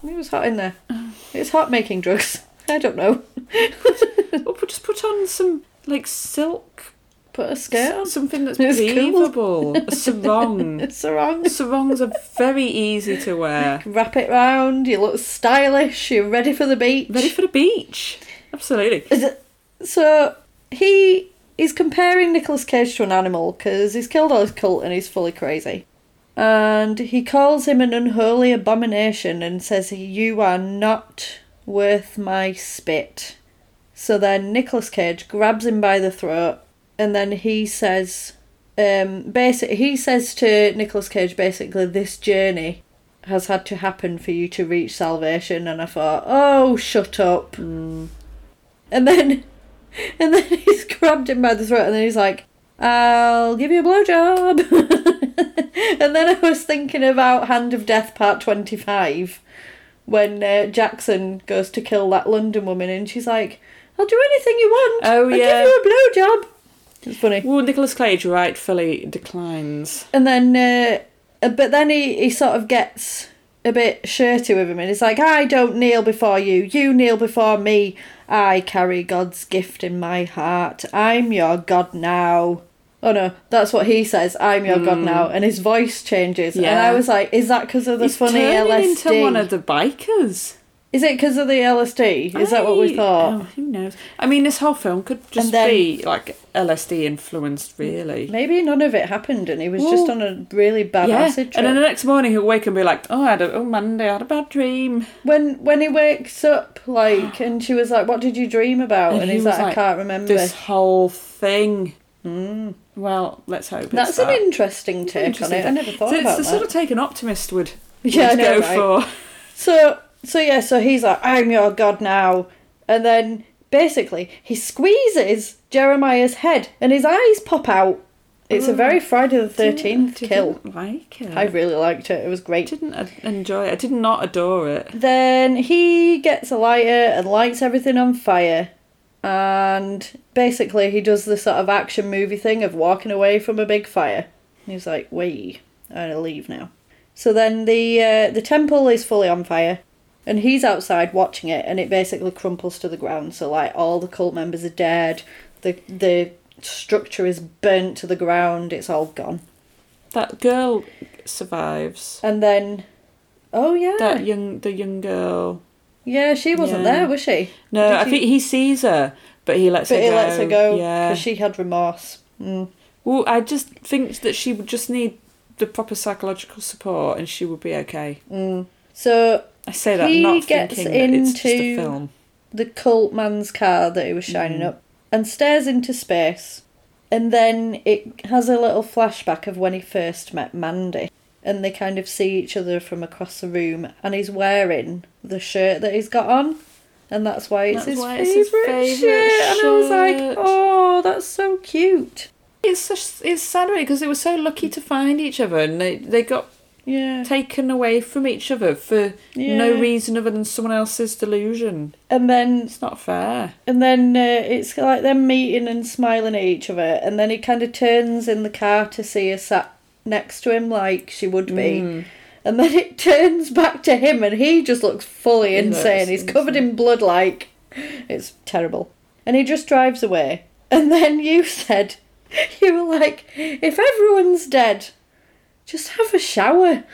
A: It was hot in there. It's hot making drugs. I don't know.
B: Put- just put on some like silk,
A: Put a skirt on.
B: something that's
A: It's cool.
B: breathable. A sarong.
A: The wrong.
B: Sarongs are very easy to wear.
A: Wrap it round. You look stylish. You're ready for the beach.
B: Ready for the beach. Absolutely.
A: Is it- So he is comparing Nicolas Cage to an animal because he's killed all his cult and he's fully crazy. And he calls him an unholy abomination and says, You are not worth my spit. So then Nicolas Cage grabs him by the throat and then he says, um, basic, he says to Nicolas Cage basically, This journey has had to happen for you to reach salvation. And I thought, Oh, shut up.
B: Mm.
A: And then, and then he's grabbed him by the throat, and then he's like, "I'll give you a blowjob." and then I was thinking about Hand of Death Part Twenty Five, when uh, Jackson goes to kill that London woman, and she's like, "I'll do anything you want.
B: Oh,
A: I'll
B: yeah.
A: give you a blowjob." It's funny.
B: Well, Nicolas Cage rightfully declines.
A: And then, uh, but then he, he sort of gets a bit shirty with him and he's like, I don't kneel before you, you kneel before me. I carry God's gift in my heart. I'm your God now. oh no, that's what he says. I'm your god now, and his voice changes. Yeah. And
B: Hmm.
A: I was like, is that because of the
B: He's
A: funny
B: turning
A: LSD?
B: into one of the bikers.
A: Is it because of the LSD? Is that what we thought?
B: Oh, who knows? I mean, this whole film could just
A: then-
B: be like LSD influenced, really.
A: Maybe none of it happened, and he was just on a really bad
B: yeah,
A: acid trip.
B: and then the next morning he'll wake and be like, "Oh, I had a, oh Monday, I had a bad dream."
A: when when he wakes up, like, and she was like, "What did you dream about?"
B: And
A: And,
B: he
A: he's like, "I can't remember."
B: This whole thing.
A: Mm.
B: Well, let's hope it's
A: That's an
B: that.
A: interesting take
B: Interesting
A: on it. I never thought
B: so it's
A: about
B: the
A: that.
B: sort of take an optimist would, would
A: Yeah, I know,
B: go
A: right?
B: for.
A: So so yeah, so he's like, I'm your god now. And then basically he squeezes Jeremiah's head and his eyes pop out. It's a very Friday the thirteenth
B: Didn't
A: kill.
B: Like it.
A: I really liked it. It was great.
B: didn't ad- enjoy it. I did not adore it.
A: Then he gets a lighter and lights everything on fire. And basically he does the sort of action movie thing of walking away from a big fire. And he's like, wait, I'm gonna leave now. So then the uh, the temple is fully on fire, and he's outside watching it, and it basically crumples to the ground. So like all the cult members are dead, the the structure is burnt to the ground. It's all gone.
B: That girl survives.
A: And then, oh yeah,
B: That young, the young girl.
A: yeah, she wasn't
B: Yeah.
A: there, was she?
B: No,
A: Did
B: I
A: you-
B: think he sees her, but he lets
A: But
B: her
A: he
B: go.
A: lets her go
B: Yeah.
A: because she had remorse. Mm.
B: Well, I just think that she would just need the proper psychological support, and she would be okay.
A: Mm. So
B: I say that
A: He
B: not
A: gets
B: thinking that it's just a
A: into-
B: film.
A: the cult man's car that he was shining
B: Mm.
A: up and stares into space. And then it has a little flashback of when he first met Mandy. And they kind of see each other from across the room. And he's wearing the shirt that he's got on. And that's why it's
B: That's
A: his
B: why
A: favourite
B: it's his favourite
A: shirt. And I was like, oh, that's so cute.
B: It's such, it's sad because they were so lucky to find each other, and they they got
A: Yeah.
B: taken away from each other for no reason other than someone else's delusion.
A: And then
B: It's not fair.
A: And then uh, it's like them meeting and smiling at each other, and then he kind of turns in the car to see her sat next to him like she would be.
B: Mm.
A: And then it turns back to him, and he just looks fully
B: He
A: insane.
B: looks
A: He's covered
B: insane.
A: in blood, like it's terrible. And he just drives away. And then you said, you were like, if everyone's dead, just have a shower.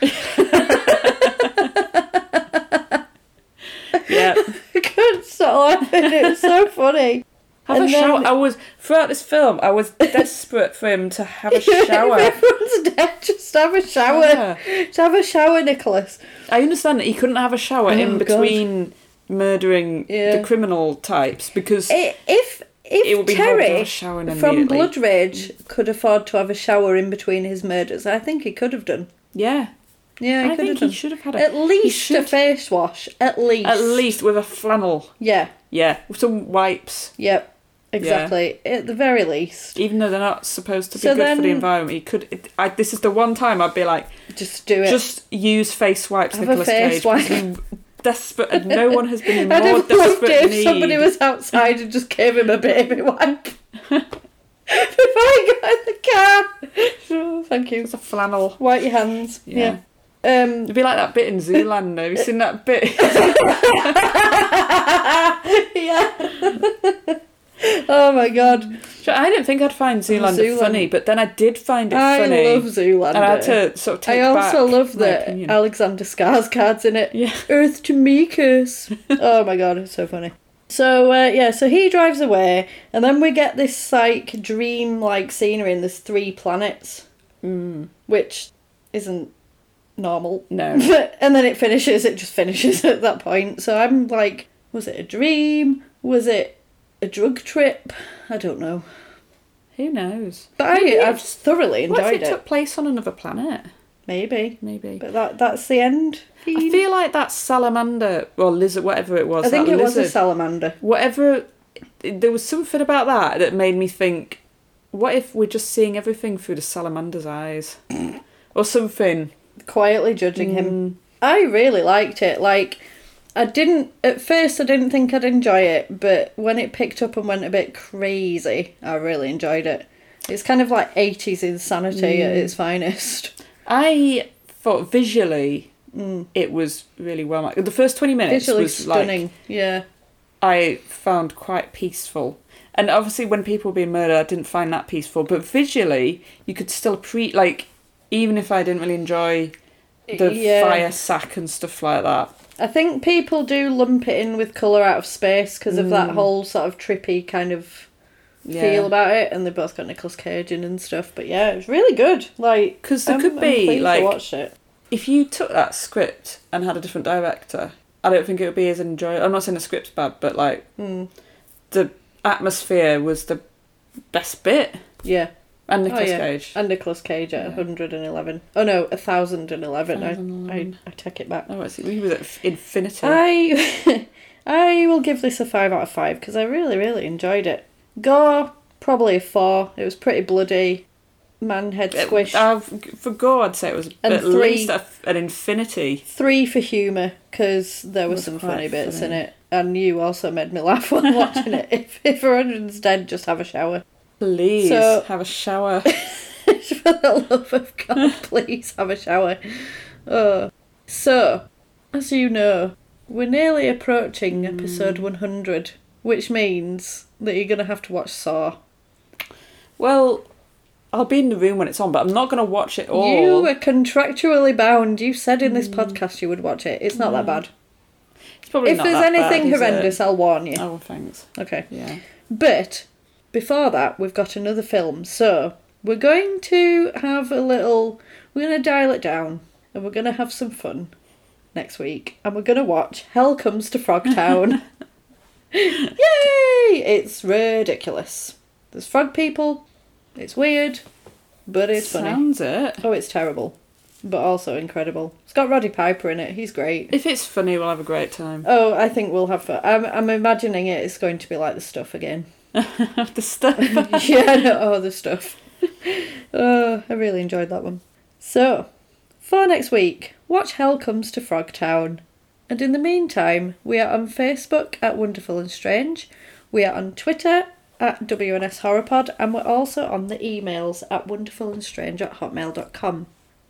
B: Yeah.
A: I couldn't stop laughing. It was so funny.
B: Have
A: And
B: a
A: then-
B: shower. I was throughout this film. I was desperate for him to have a shower.
A: everyone's dead, just have a shower.
B: Shower.
A: Just have a shower, Nicolas.
B: I understand that he couldn't have a shower
A: Oh,
B: in
A: God.
B: between murdering
A: Yeah.
B: the criminal types because
A: If if
B: it would be horrible to have
A: Terry
B: a shower
A: from. Blood Rage could afford to have a shower in between his murders, I think he could have done.
B: Yeah,
A: Yeah, he
B: I
A: could
B: think
A: have
B: he should have had a
A: At least a face wash. At least.
B: at least with a flannel.
A: Yeah.
B: Yeah, with some wipes.
A: Yep. Exactly. At the very least,
B: Even though they're not supposed to be
A: So
B: good for the environment, he could. It, I, this is the one time I'd be like,
A: just do it.
B: just use face wipes,
A: Have a face
B: Cage.
A: wipe.
B: Desperate, and no one has been in
A: I'd
B: more
A: have loved
B: desperate
A: it if
B: need.
A: somebody was outside and just gave him a baby wipe. Before I got in the car. Oh, thank you.
B: It's a flannel.
A: Wipe your hands.
B: Yeah.
A: Yeah. Um,
B: It'd be like that bit in Zoolander. Have you seen that bit?
A: yeah. oh my god.
B: I didn't think I'd find Zoolander,
A: Zoolander.
B: funny, but then I did find it
A: I
B: funny.
A: love Zoolander.
B: and I had to sort of take
A: I also love that
B: opinion.
A: Alexander Skarsgård's in it.
B: Yeah.
A: Earth to Meekus. oh my god, it's so funny. So uh, yeah, so he drives away, and then we get this like dream-like scenery, and there's three planets,
B: Mm,
A: which isn't normal.
B: no.
A: and then it finishes. It just finishes at that point. So I'm like, was it a dream? Was it a drug trip? I don't know.
B: Who knows?
A: But
B: Maybe
A: I, I've thoroughly
B: What if
A: enjoyed
B: it,
A: it.
B: took place on another planet?
A: Maybe,
B: Maybe.
A: but that that's the end.
B: I feel like that salamander or lizard, whatever it was.
A: I think it was a salamander.
B: whatever. There was something about that that made me think, what if we're just seeing everything through the salamander's eyes, or something?
A: Quietly judging him.
B: Mm,
A: I really liked it. Like, I didn't at first. I didn't think I'd enjoy it, but when it picked up and went a bit crazy, I really enjoyed it. It's kind of like eighties insanity at
B: Mm.
A: its finest.
B: I thought visually
A: Mm.
B: it was really well. made. The first twenty minutes
A: Visually
B: was
A: stunning.
B: like
A: yeah,
B: I found quite peaceful. And obviously, when people were being murdered, I didn't find that peaceful. But visually, you could still pre like, even if I didn't really enjoy the
A: Yeah.
B: fire sack and stuff like that.
A: I think people do lump it in with colour out of space because of that
B: Mm.
A: whole sort of trippy kind of
B: Yeah.
A: feel about it, and they both got Nicolas Cage in and stuff. But yeah, it was really good. Like,
B: Because there
A: I'm-
B: could be like
A: watched it.
B: if you took that script and had a different director, I don't think it would be as enjoyable. I'm not saying the script's bad, but like
A: Mm.
B: the atmosphere was the best bit.
A: Yeah,
B: And Nicolas
A: yeah.
B: Cage.
A: and Nicolas Cage at
B: Yeah.
A: 111. Oh no, 1011. I, I, I take it back.
B: Oh, it's, he was at Infinity.
A: I I will give this a five out of five because I really really enjoyed it. Gore probably a four. It was pretty bloody. Man head squish.
B: uh, for gore, I'd say it was
A: And
B: at
A: three-
B: least a, an infinity.
A: Three for humour because there were some funny bits in it, and you also made me laugh while watching it. If if everyone's dead, just have a shower.
B: Please
A: So-
B: have a shower.
A: For the love of God, please have a shower. Oh. So, as you know, we're nearly approaching episode 100, which means that you're going to have to watch Saw.
B: well, I'll be in the room when it's on, but I'm not going to watch it all.
A: You were contractually bound. You said in this
B: Mm.
A: podcast you would watch it. It's not that bad.
B: it's probably
A: if there's anything
B: bad,
A: horrendous, I'll warn you.
B: Oh, thanks.
A: Okay.
B: Yeah.
A: But before that, we've got another film. So we're going to have a little. We're going to dial it down, and we're going to have some fun next week, and we're going to watch Hell Comes to Frogtown. Yay! It's ridiculous. There's frog people. It's weird, but it's funny.
B: Sounds it.
A: Oh, it's terrible, but also incredible. It's got Roddy Piper in it. He's great.
B: If it's funny, we'll have a great time.
A: Oh, I think we'll have fun. I'm, I'm imagining it. it is going to be like the stuff again.
B: the stuff.
A: yeah, no, oh, the stuff. oh, I really enjoyed that one. So, for next week, watch Hell Comes to Frogtown. And in the meantime, we are on Facebook at Wonderful and Strange. We are on Twitter at WNS Horrorpod, and we're also on the emails at wonderfulandstrange at hotmail.com.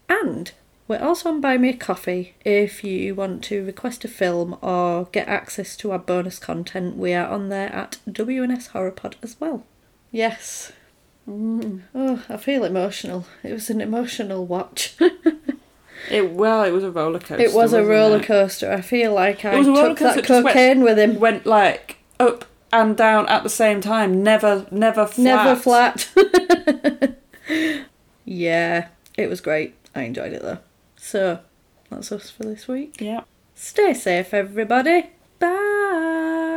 A: And we're also on Buy Me a Coffee. If you want to request a film or get access to our bonus content, we are on there at WNS Horror Pod as well. Yes. Mm. Oh, I feel emotional. It was an emotional watch.
B: It well, it was a roller coaster.
A: it was a roller
B: it?
A: coaster. I feel like I took that
B: it just went-
A: cocaine with him.
B: went like up and down at the same time. Never, never flat.
A: Never flat. yeah, it was great. I enjoyed it though. So that's us for this week.
B: Yeah.
A: Stay safe, everybody. Bye.